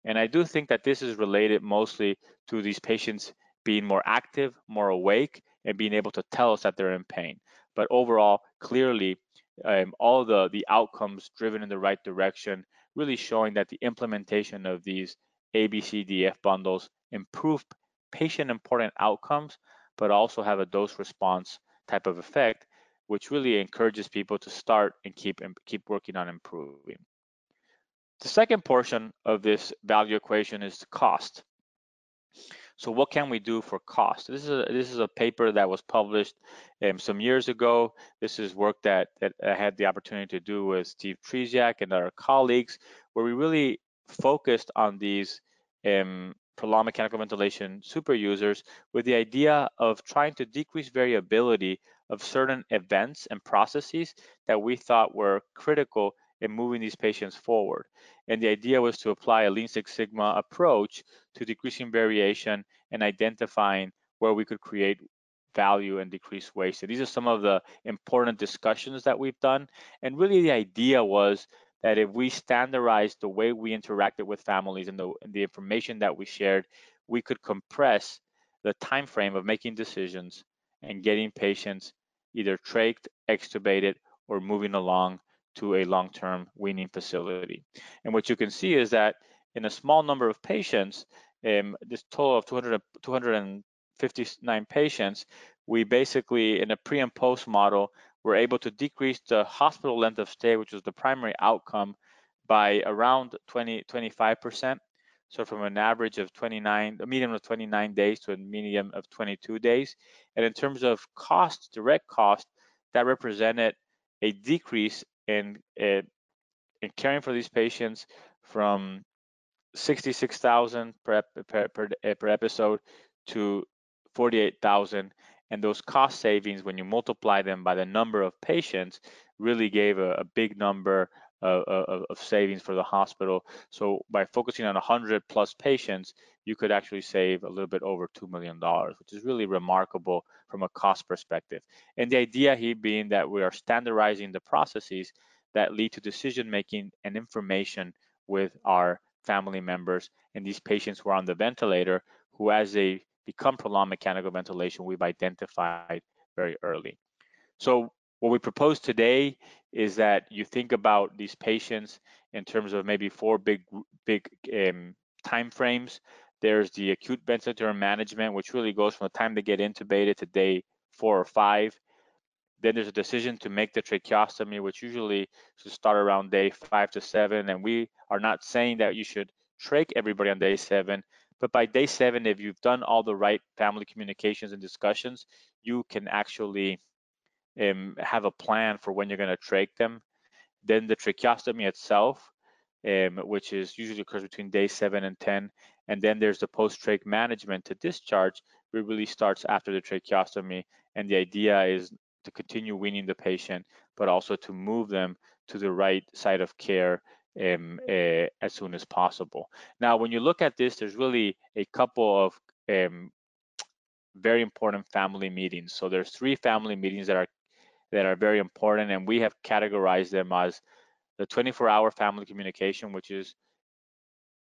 And I do think that this is related mostly to these patients being more active, more awake, and being able to tell us that they're in pain. but overall, clearly, um, all the, the outcomes driven in the right direction, really showing that the implementation of these ABCDF bundles improve patient important outcomes, but also have a dose response type of effect, which really encourages people to start and keep and keep working on improving. The second portion of this value equation is cost. So what can we do for cost? This is a, this is a paper that was published um, some years ago. This is work that, that I had the opportunity to do with Steve Trzeciak and our colleagues, where we really focused on these um, prolonged mechanical ventilation super users with the idea of trying to decrease variability of certain events and processes that we thought were critical in moving these patients forward. And the idea was to apply a Lean Six Sigma approach to decreasing variation and identifying where we could create value and decrease waste. So these are some of the important discussions that we've done. And really the idea was that if we standardized the way we interacted with families and the, and the information that we shared, we could compress the time frame of making decisions and getting patients either trached, extubated, or moving along to a long-term weaning facility. And what you can see is that in a small number of patients, um, this total of 200, 259 patients, we basically, in a pre and post model, were able to decrease the hospital length of stay, which was the primary outcome, by around 20, 25%. So from an average of 29, a median of 29 days to a median of 22 days. And in terms of cost, direct cost, that represented a decrease in, in, in caring for these patients from 66,000 per, per, per, per episode to 48,000 and those cost savings when you multiply them by the number of patients really gave a, a big number of, of, savings for the hospital so by focusing on 100 plus patients you could actually save a little bit over $2 million which is really remarkable from a cost perspective and the idea here being that we are standardizing the processes that lead to decision making and information with our family members and these patients who are on the ventilator who as they become prolonged mechanical ventilation we've identified very early. So what we propose today is that you think about these patients in terms of maybe four big big um, time frames. There's the acute ventilator management, which really goes from the time they get intubated to day four or five. Then there's a decision to make the tracheostomy, which usually should start around day five to seven. And we are not saying that you should trach everybody on day seven, but by day seven, if you've done all the right family communications and discussions, you can actually um, have a plan for when you're going to trach them. Then the tracheostomy itself, um, which is usually occurs between day seven and 10. And then there's the post-trach management to discharge, which really starts after the tracheostomy. And the idea is to continue weaning the patient, but also to move them to the right side of care um, uh, as soon as possible. Now, when you look at this, there's really a couple of um, very important family meetings. So there's three family meetings that are that are very important, and we have categorized them as the 24-hour family communication, which is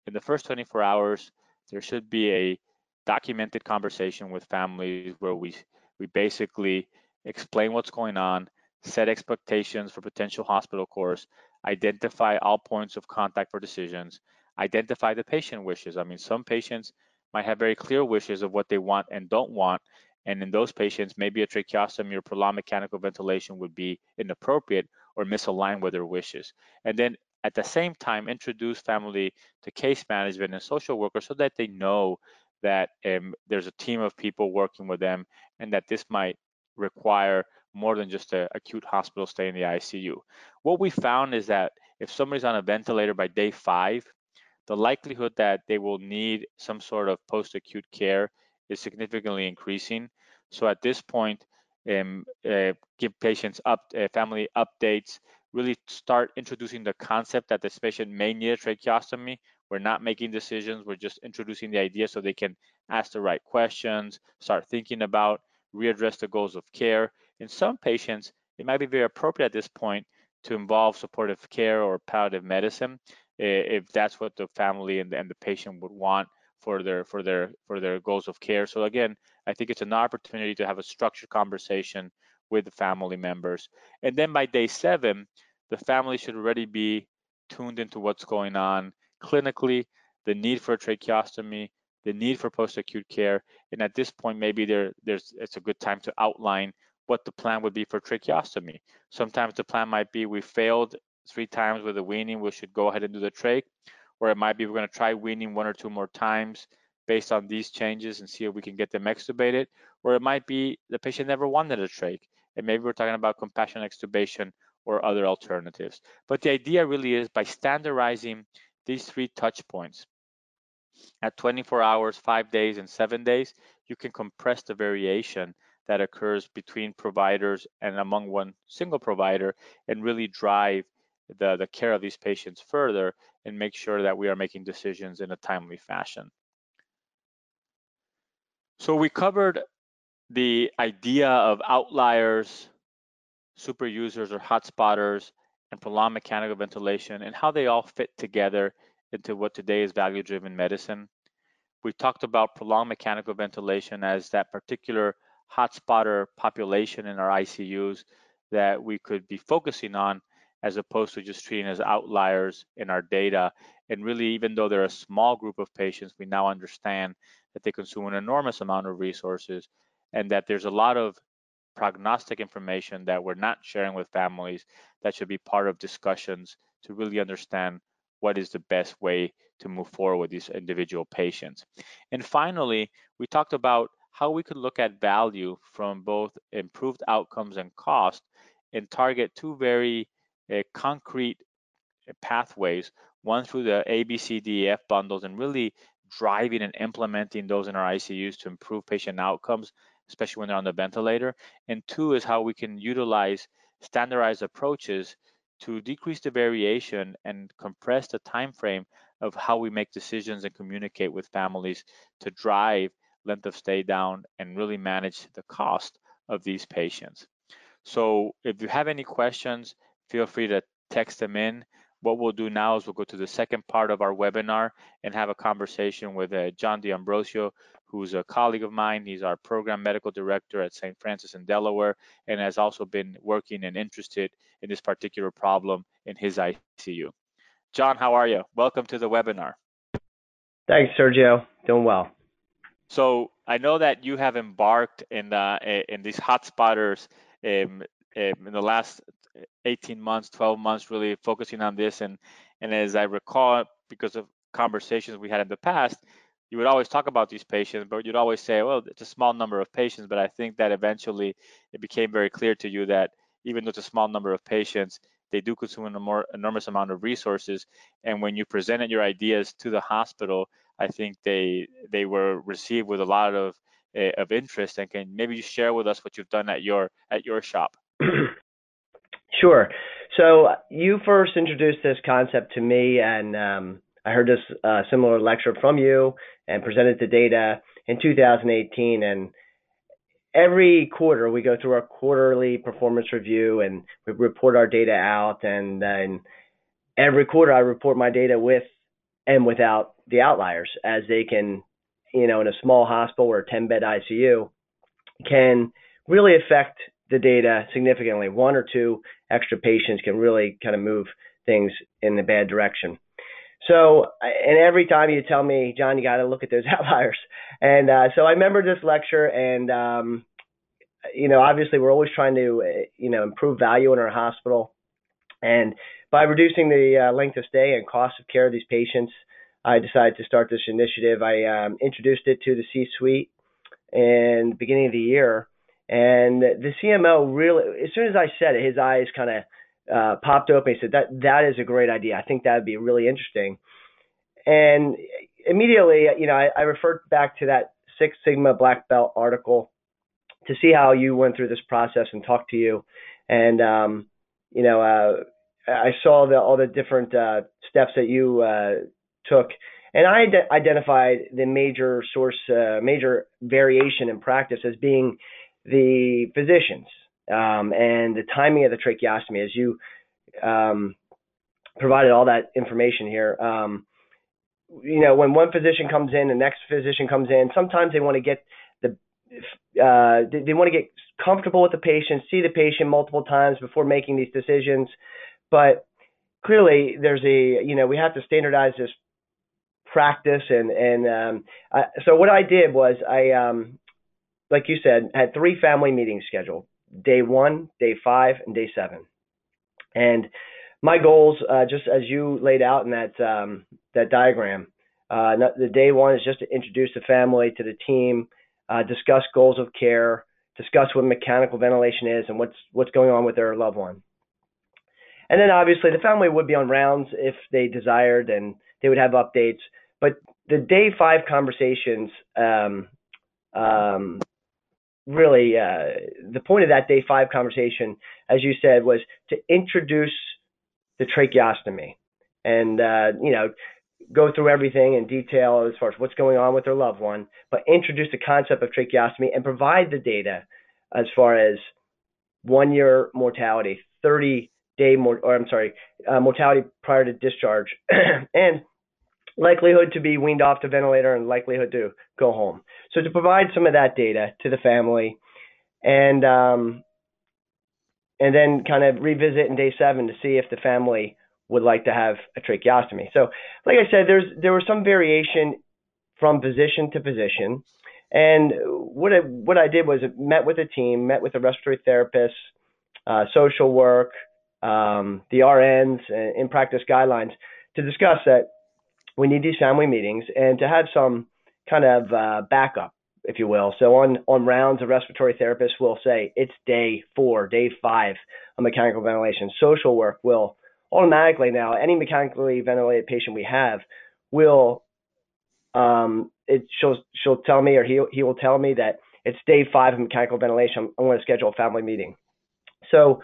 in the first 24 hours, there should be a documented conversation with families where we we basically explain what's going on, set expectations for potential hospital course, identify all points of contact for decisions, identify the patient wishes. I mean, some patients might have very clear wishes of what they want and don't want. And in those patients, maybe a tracheostomy or prolonged mechanical ventilation would be inappropriate or misaligned with their wishes. And then at the same time, introduce family to case management and social workers so that they know that um, there's a team of people working with them and that this might require more than just an acute hospital stay in the ICU. What we found is that if somebody's on a ventilator by day five, the likelihood that they will need some sort of post-acute care is significantly increasing. So at this point, um, uh, give patients up uh, family updates, really start introducing the concept that this patient may need a tracheostomy. We're not making decisions, we're just introducing the idea so they can ask the right questions, start thinking about, readdress the goals of care, in some patients, it might be very appropriate at this point to involve supportive care or palliative medicine if that's what the family and, and the patient would want for their for their for their goals of care. So again, I think it's an opportunity to have a structured conversation with the family members. And then by day seven, the family should already be tuned into what's going on clinically, the need for a tracheostomy, the need for post-acute care, and at this point, maybe there, there's it's a good time to outline what the plan would be for tracheostomy. Sometimes the plan might be we failed three times with the weaning, we should go ahead and do the trach, or it might be we're going to try weaning one or two more times based on these changes and see if we can get them extubated, or it might be the patient never wanted a trach, and maybe we're talking about compassionate extubation or other alternatives. But the idea really is by standardizing these three touch points at 24 hours, five days, and seven days, you can compress the variation that occurs between providers and among one single provider and really drive the, the care of these patients further and make sure that we are making decisions in a timely fashion. So we covered the idea of outliers, super users or hotspotters, and prolonged mechanical ventilation and how they all fit together into what today is value-driven medicine. We talked about prolonged mechanical ventilation as that particular hotspotter population in our ICUs that we could be focusing on as opposed to just treating as outliers in our data. And really, even though they're a small group of patients, we now understand that they consume an enormous amount of resources and that there's a lot of prognostic information that we're not sharing with families that should be part of discussions to really understand what is the best way to move forward with these individual patients. And finally, we talked about how we could look at value from both improved outcomes and cost and target two very concrete uh, pathways, one through the ABCDEF bundles and really driving and implementing those in our ICUs to improve patient outcomes, especially when they're on the ventilator. And two is how we can utilize standardized approaches to decrease the variation and compress the time frame of how we make decisions and communicate with families to drive length of stay down and really manage the cost of these patients. So if you have any questions, feel free to text them in. What we'll do now is we'll go to the second part of our webinar and have a conversation with uh, John D'Ambrosio, who's a colleague of mine. He's our program medical director at St. Francis in Delaware and has also been working and interested in this particular problem in his ICU. John, how are you? Welcome to the webinar. Thanks, Sergio. Doing well. So I know that you have embarked in uh, in these hotspotters um, in the last 18 months, 12 months, really focusing on this. And and as I recall, because of conversations we had in the past, you would always talk about these patients, but you'd always say, well, it's a small number of patients. But I think that eventually it became very clear to you that even though it's a small number of patients, they do consume an more enormous amount of resources. And when you presented your ideas to the hospital, I think they they were received with a lot of uh, of interest. And can maybe you share with us what you've done at your at your shop? Sure. So you first introduced this concept to me, and um, I heard this uh, similar lecture from you and presented the data in 2018. And every quarter we go through our quarterly performance review and we report our data out. And then every quarter I report my data with and without the outliers as they can, you know, in a small hospital or a 10 bed ICU can really affect the data significantly. One or two extra patients can really kind of move things in the bad direction. So, and every time you tell me, John, you got to look at those outliers. And uh, so I remember this lecture, and um, you know, obviously we're always trying to, uh, you know, improve value in our hospital, and by reducing the uh, length of stay and cost of care of these patients, I decided to start this initiative. I um, introduced it to the C-suite in the beginning of the year, and the CMO really, as soon as I said it, his eyes kind of uh, popped open. He said, "That that is a great idea. I think that would be really interesting." And immediately, you know, I, I referred back to that Six Sigma Black Belt article to see how you went through this process and talked to you. And um, you know, uh, I saw the, all the different uh, steps that you uh, took, and I identified the major source, uh, major variation in practice as being the physicians um, and the timing of the tracheostomy, as you um, provided all that information here. Um, you know, when one physician comes in, the next physician comes in. Sometimes they want to get the uh, they, they want to get comfortable with the patient, see the patient multiple times before making these decisions. But clearly, there's a you know we have to standardize this practice and and um, I, so what I did was I um, like you said had three family meetings scheduled day one, day five, and day seven, and my goals uh, just as you laid out in that um, that diagram. Uh, the day one is just to introduce the family to the team, uh, discuss goals of care, discuss what mechanical ventilation is and what's what's going on with their loved one. And then obviously the family would be on rounds if they desired, and they would have updates. But the day five conversations, um, um, really, uh, the point of that day five conversation, as you said, was to introduce the tracheostomy, and uh, you know, go through everything in detail as far as what's going on with their loved one, but introduce the concept of tracheostomy and provide the data as far as one year mortality, 30 day mor- or I'm sorry, uh, mortality prior to discharge, and likelihood to be weaned off the ventilator and likelihood to go home. So to provide some of that data to the family, and um, and then kind of revisit in day seven to see if the family would like to have a tracheostomy. So, like I said, there's there was some variation from position to position, and what I, what I did was met with a team, met with a respiratory therapist, uh, social work, um, the RNs, uh, in practice guidelines to discuss that we need these family meetings and to have some kind of uh, backup, if you will. So on on rounds, a respiratory therapist will say it's day four, day five of mechanical ventilation. Social work will automatically now any mechanically ventilated patient we have will um, it she'll she'll tell me or he he will tell me that it's day five of mechanical ventilation. I'm going to schedule a family meeting. So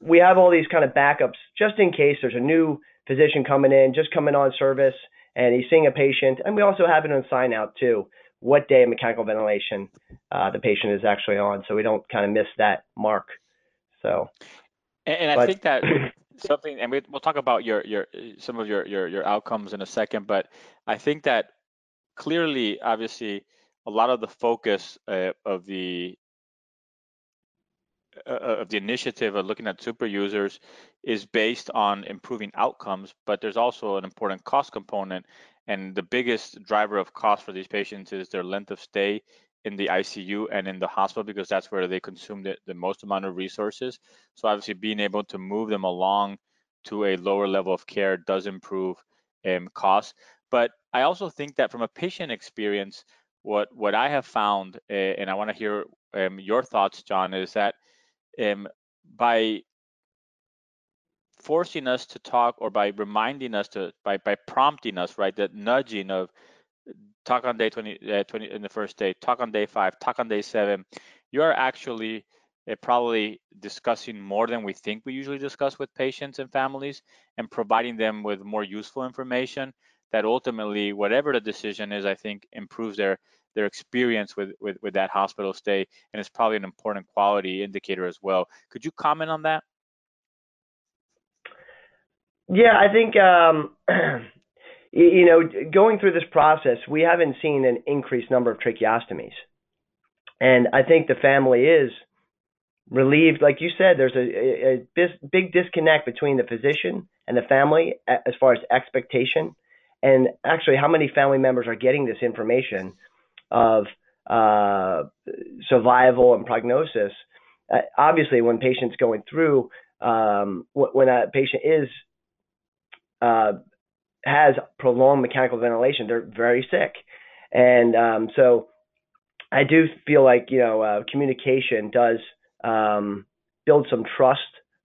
we have all these kind of backups just in case there's a new physician coming in, just coming on service, and he's seeing a patient. And we also have it on sign out too, what day of mechanical ventilation uh, the patient is actually on, so we don't kind of miss that mark. So, and, and I think that something, and we, will talk about your your some of your your your outcomes in a second, but I think that clearly, obviously, a lot of the focus uh, of the uh, of the initiative of looking at super users is based on improving outcomes, but there's also an important cost component. And the biggest driver of cost for these patients is their length of stay in the ICU and in the hospital because that's where they consume the, the most amount of resources. So obviously being able to move them along to a lower level of care does improve um, costs. But I also think that from a patient experience, what what I have found, uh, and I want to hear um, your thoughts, John, is that um, by forcing us to talk or by reminding us to by by prompting us right that nudging of talk on day 20, uh, 20 in the first day, talk on day five, talk on day seven, you are actually uh, probably discussing more than we think we usually discuss with patients and families and providing them with more useful information that ultimately, whatever the decision is, I think improves their their experience with, with, with that hospital stay and it's probably an important quality indicator as well. Could you comment on that? Yeah, I think um, you know, going through this process, we haven't seen an increased number of tracheostomies. And I think the family is relieved. Like you said, there's a, a, a big disconnect between the physician and the family as far as expectation and actually how many family members are getting this information of uh, survival and prognosis. Uh, obviously, when patients going through, um, when a patient is uh, has prolonged mechanical ventilation, they're very sick. And um, so I do feel like, you know, uh, communication does um, build some trust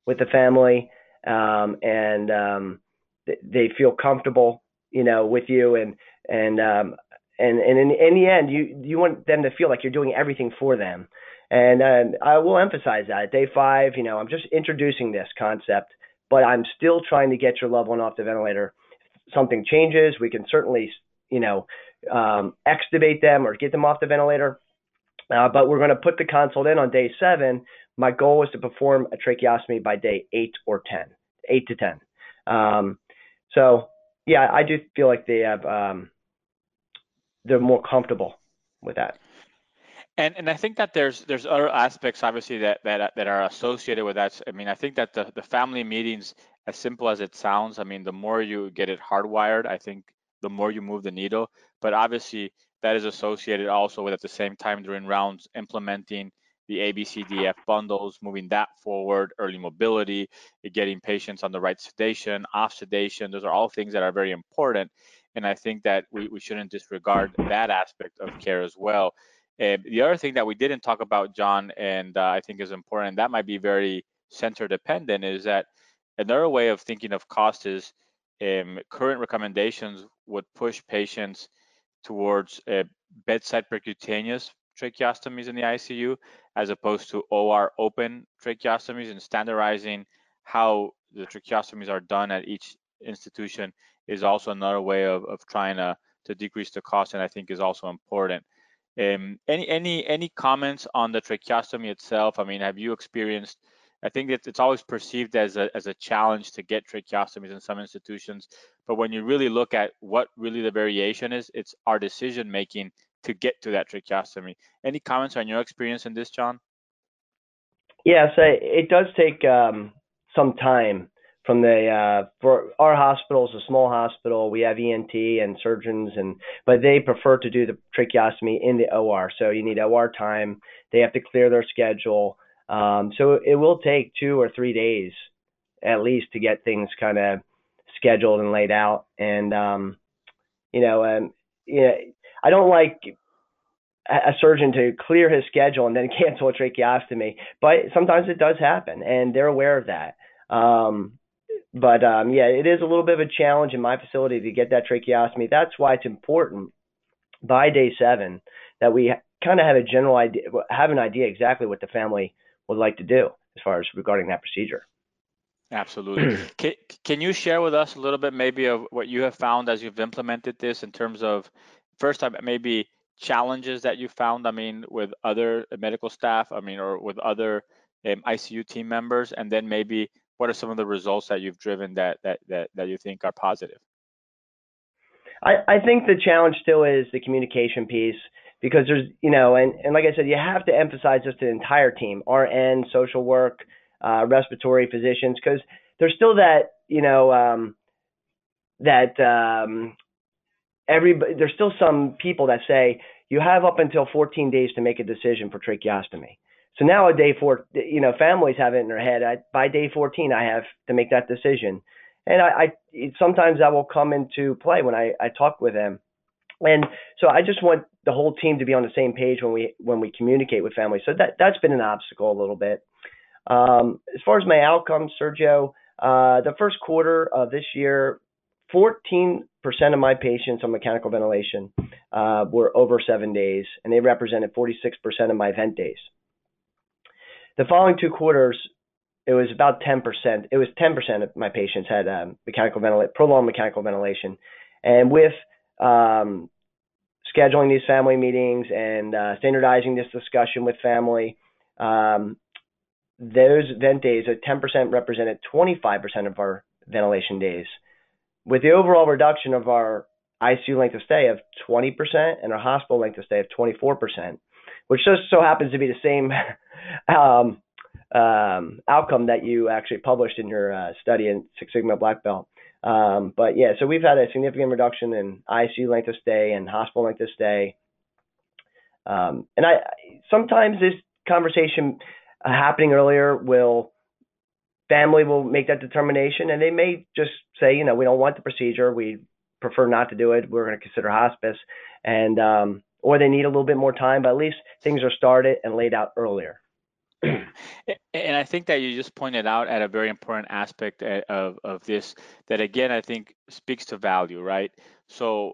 with the family um, and um, th- they feel comfortable, you know, with you. And, and, um, and, and in, in the end, you, you want them to feel like you're doing everything for them. And uh, I will emphasize that at day five, you know, I'm just introducing this concept, but I'm still trying to get your loved one off the ventilator something changes, we can certainly, you know, um, extubate them or get them off the ventilator. Uh, but we're going to put the consult in on day seven. My goal is to perform a tracheostomy by day eight or 10, eight to 10. Um, so, yeah, I do feel like they have, um, they're more comfortable with that. And and I think that there's there's other aspects obviously that that that are associated with that. I mean, I think that the the family meetings, as simple as it sounds, I mean, the more you get it hardwired, I think the more you move the needle. But obviously, that is associated also with at the same time during rounds implementing the ABCDF bundles, moving that forward, early mobility, getting patients on the right sedation, off sedation. Those are all things that are very important. And I think that we, we shouldn't disregard that aspect of care as well. And the other thing that we didn't talk about, John, and uh, I think is important, that might be very center dependent, is that another way of thinking of cost is um, current recommendations would push patients towards uh, bedside percutaneous tracheostomies in the ICU as opposed to OR open tracheostomies and standardizing how the tracheostomies are done at each institution is also another way of, of trying to, to decrease the cost and I think is also important. Um, any any any comments on the tracheostomy itself? I mean, have you experienced? I think that it's always perceived as a as a challenge to get tracheostomies in some institutions, but when you really look at what really the variation is, it's our decision making to get to that tracheostomy. Any comments on your experience in this, John? Yes, it does take um, some time from the uh, for our hospital is a small hospital. We have ENT and surgeons, and but they prefer to do the tracheostomy in the OR. So you need OR time. They have to clear their schedule. Um, so it will take two or three days at least to get things kind of scheduled and laid out. And um, you know, um, yeah, I don't like a surgeon to clear his schedule and then cancel a tracheostomy, but sometimes it does happen, and they're aware of that. Um, but um, yeah, it is a little bit of a challenge in my facility to get that tracheostomy. That's why it's important by day seven that we kind of have a general idea, have an idea exactly what the family would like to do as far as regarding that procedure. Absolutely. can, can you share with us a little bit maybe of what you have found as you've implemented this in terms of first time maybe challenges that you found, I mean, with other medical staff, I mean, or with other um, ICU team members, and then maybe what are some of the results that you've driven that that that, that you think are positive? I, I think the challenge still is the communication piece because there's you know and, and like I said you have to emphasize this to the entire team RN social work uh, respiratory physicians because there's still that you know um, that um, everybody there's still some people that say you have up until 14 days to make a decision for tracheostomy. So now at day four, you know, families have it in their head. I, by day 14, I have to make that decision, and I, I sometimes that will come into play when I, I talk with them. And so I just want the whole team to be on the same page when we when we communicate with families. So that that's been an obstacle a little bit. Um, as far as my outcomes, Sergio, uh, the first quarter of this year, 14% of my patients on mechanical ventilation uh, were over seven days, and they represented 46% of my vent days. The following two quarters, it was about 10%. It was 10% of my patients had um, mechanical ventilation, prolonged mechanical ventilation, and with um, scheduling these family meetings and uh, standardizing this discussion with family, um, those vent days at 10% represented 25% of our ventilation days with the overall reduction of our ICU length of stay of 20% and our hospital length of stay of 24%, which just so happens to be the same um, um, outcome that you actually published in your uh, study in Six Sigma Black Belt. Um, but yeah, so we've had a significant reduction in ICU length of stay and hospital length of stay. Um, and I sometimes this conversation uh, happening earlier will family will make that determination and they may just say, you know, we don't want the procedure. We prefer not to do it. We're going to consider hospice and, um, or they need a little bit more time, but at least things are started and laid out earlier. and I think that you just pointed out at a very important aspect uh, of, of this that again I think speaks to value, right? So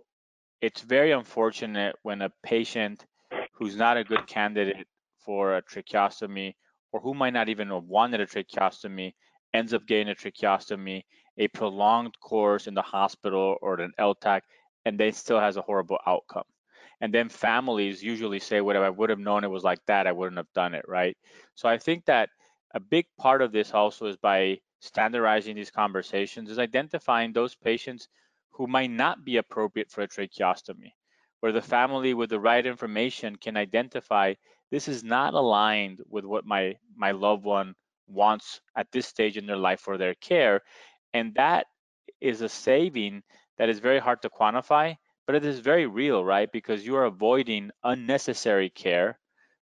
it's very unfortunate when a patient who's not a good candidate for a tracheostomy or who might not even have wanted a tracheostomy ends up getting a tracheostomy, a prolonged course in the hospital or an LTAC, and they still has a horrible outcome. And then families usually say, "What if I would have known it was like that, I wouldn't have done it, right?" So I think that a big part of this also is by standardizing these conversations, is identifying those patients who might not be appropriate for a tracheostomy, where the family with the right information can identify this is not aligned with what my my loved one wants at this stage in their life for their care and that is a saving that is very hard to quantify but it is very real right because you are avoiding unnecessary care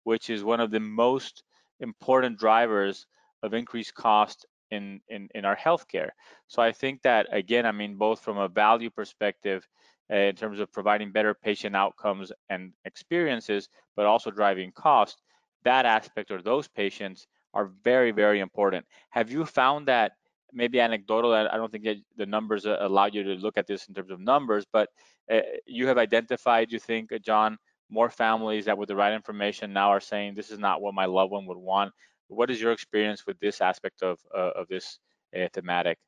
which is one of the most important drivers of increased cost in, in, in our healthcare. So I think that, again, I mean, both from a value perspective, uh, in terms of providing better patient outcomes and experiences, but also driving cost, that aspect or those patients are very, very important. Have you found that maybe anecdotal, I don't think the numbers allow you to look at this in terms of numbers, but uh, you have identified, you think, John, more families that with the right information now are saying this is not what my loved one would want. What is your experience with this aspect of uh, of this uh, thematic?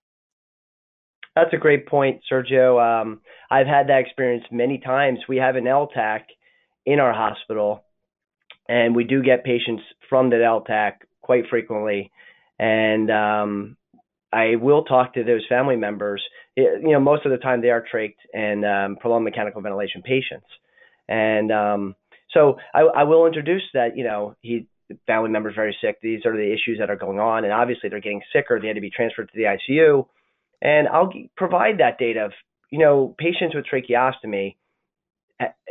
That's a great point, Sergio. Um, I've had that experience many times. We have an LTAC in our hospital, and we do get patients from the LTAC quite frequently. And um, I will talk to those family members. You know, most of the time they are trached and um, prolonged mechanical ventilation patients. And um, so I, I will introduce that, you know, he family member's very sick. These are the issues that are going on. And obviously they're getting sicker. They had to be transferred to the ICU. And I'll provide that data of, you know, patients with tracheostomy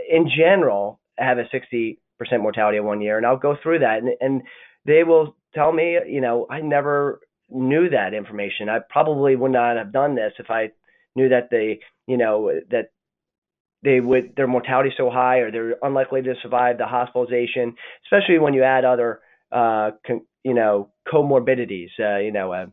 in general have a 60% mortality in one year. And I'll go through that. And, and they will tell me, you know, I never knew that information. I probably would not have done this if I knew that they, you know, that they would their mortality so high or they're unlikely to survive the hospitalization, especially when you add other uh, con, you know comorbidities, uh, you know, uh,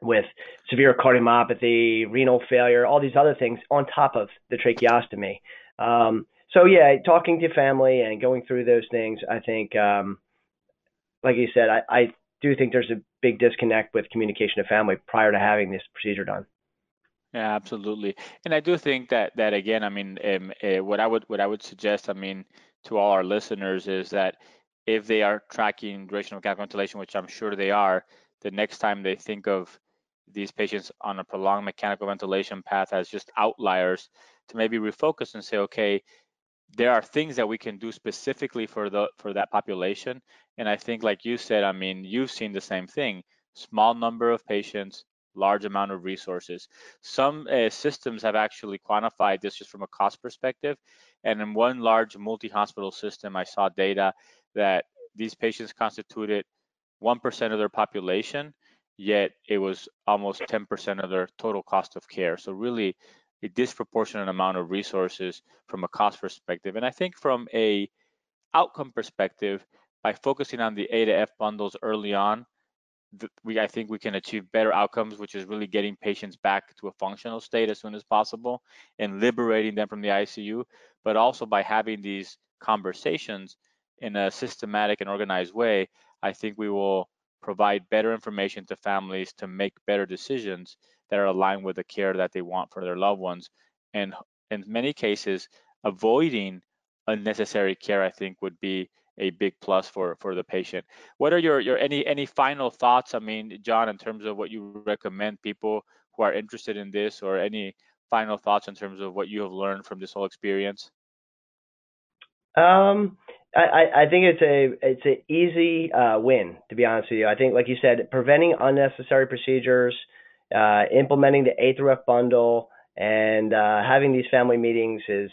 with severe cardiomyopathy, renal failure, all these other things on top of the tracheostomy. Um, so yeah, talking to family and going through those things, I think, um, like you said, I, I do think there's a big disconnect with communication to family prior to having this procedure done. Yeah, absolutely. And I do think that that again, I mean, um, uh, what I would what I would suggest, I mean, to all our listeners is that if they are tracking duration of mechanical ventilation, which I'm sure they are, the next time they think of these patients on a prolonged mechanical ventilation path as just outliers, to maybe refocus and say, okay, there are things that we can do specifically for the for that population. And I think, like you said, I mean, you've seen the same thing: small number of patients, large amount of resources. Some uh, systems have actually quantified this just from a cost perspective. And in one large multi-hospital system, I saw data that these patients constituted 1% of their population, yet it was almost 10% of their total cost of care. So really a disproportionate amount of resources from a cost perspective. And I think from a outcome perspective, by focusing on the A to F bundles early on, we I think we can achieve better outcomes, which is really getting patients back to a functional state as soon as possible and liberating them from the ICU, but also by having these conversations in a systematic and organized way, I think we will provide better information to families to make better decisions that are aligned with the care that they want for their loved ones. And in many cases, avoiding unnecessary care, I think, would be a big plus for for the patient. What are your your any any final thoughts? I mean, John, in terms of what you recommend people who are interested in this, or any final thoughts in terms of what you have learned from this whole experience? Um, I, I think it's a it's an easy uh, win to be honest with you. I think, like you said, preventing unnecessary procedures, uh, implementing the A through F bundle, and uh, having these family meetings is,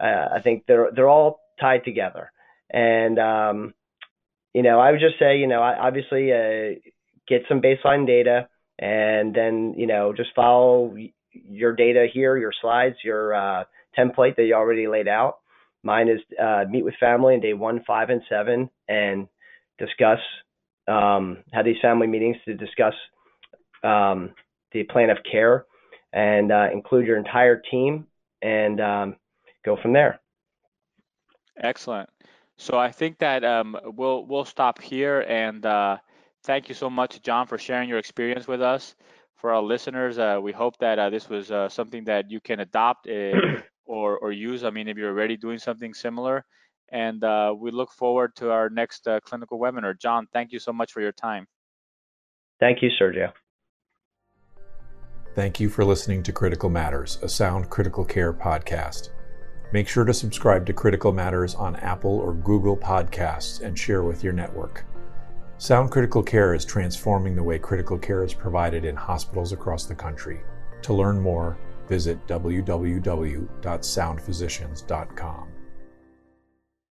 uh, I think they're they're all tied together. And um, you know, I would just say, you know, obviously uh, get some baseline data, and then you know just follow your data here, your slides, your uh, template that you already laid out. Mine is uh, meet with family in day one, five, and seven, and discuss um, have these family meetings to discuss um, the plan of care and uh, include your entire team and um, go from there. Excellent. So I think that um, we'll we'll stop here and uh, thank you so much, John, for sharing your experience with us. For our listeners, uh, we hope that uh, this was uh, something that you can adopt uh, or or use. I mean, if you're already doing something similar, and uh, we look forward to our next clinical webinar. John, thank you so much for your time. Thank you, Sergio. Thank you for listening to Critical Matters, a sound critical care podcast. Make sure to subscribe to Critical Matters on Apple or Google Podcasts and share with your network. Sound Critical Care is transforming the way critical care is provided in hospitals across the country. To learn more, visit www.soundphysicians.com.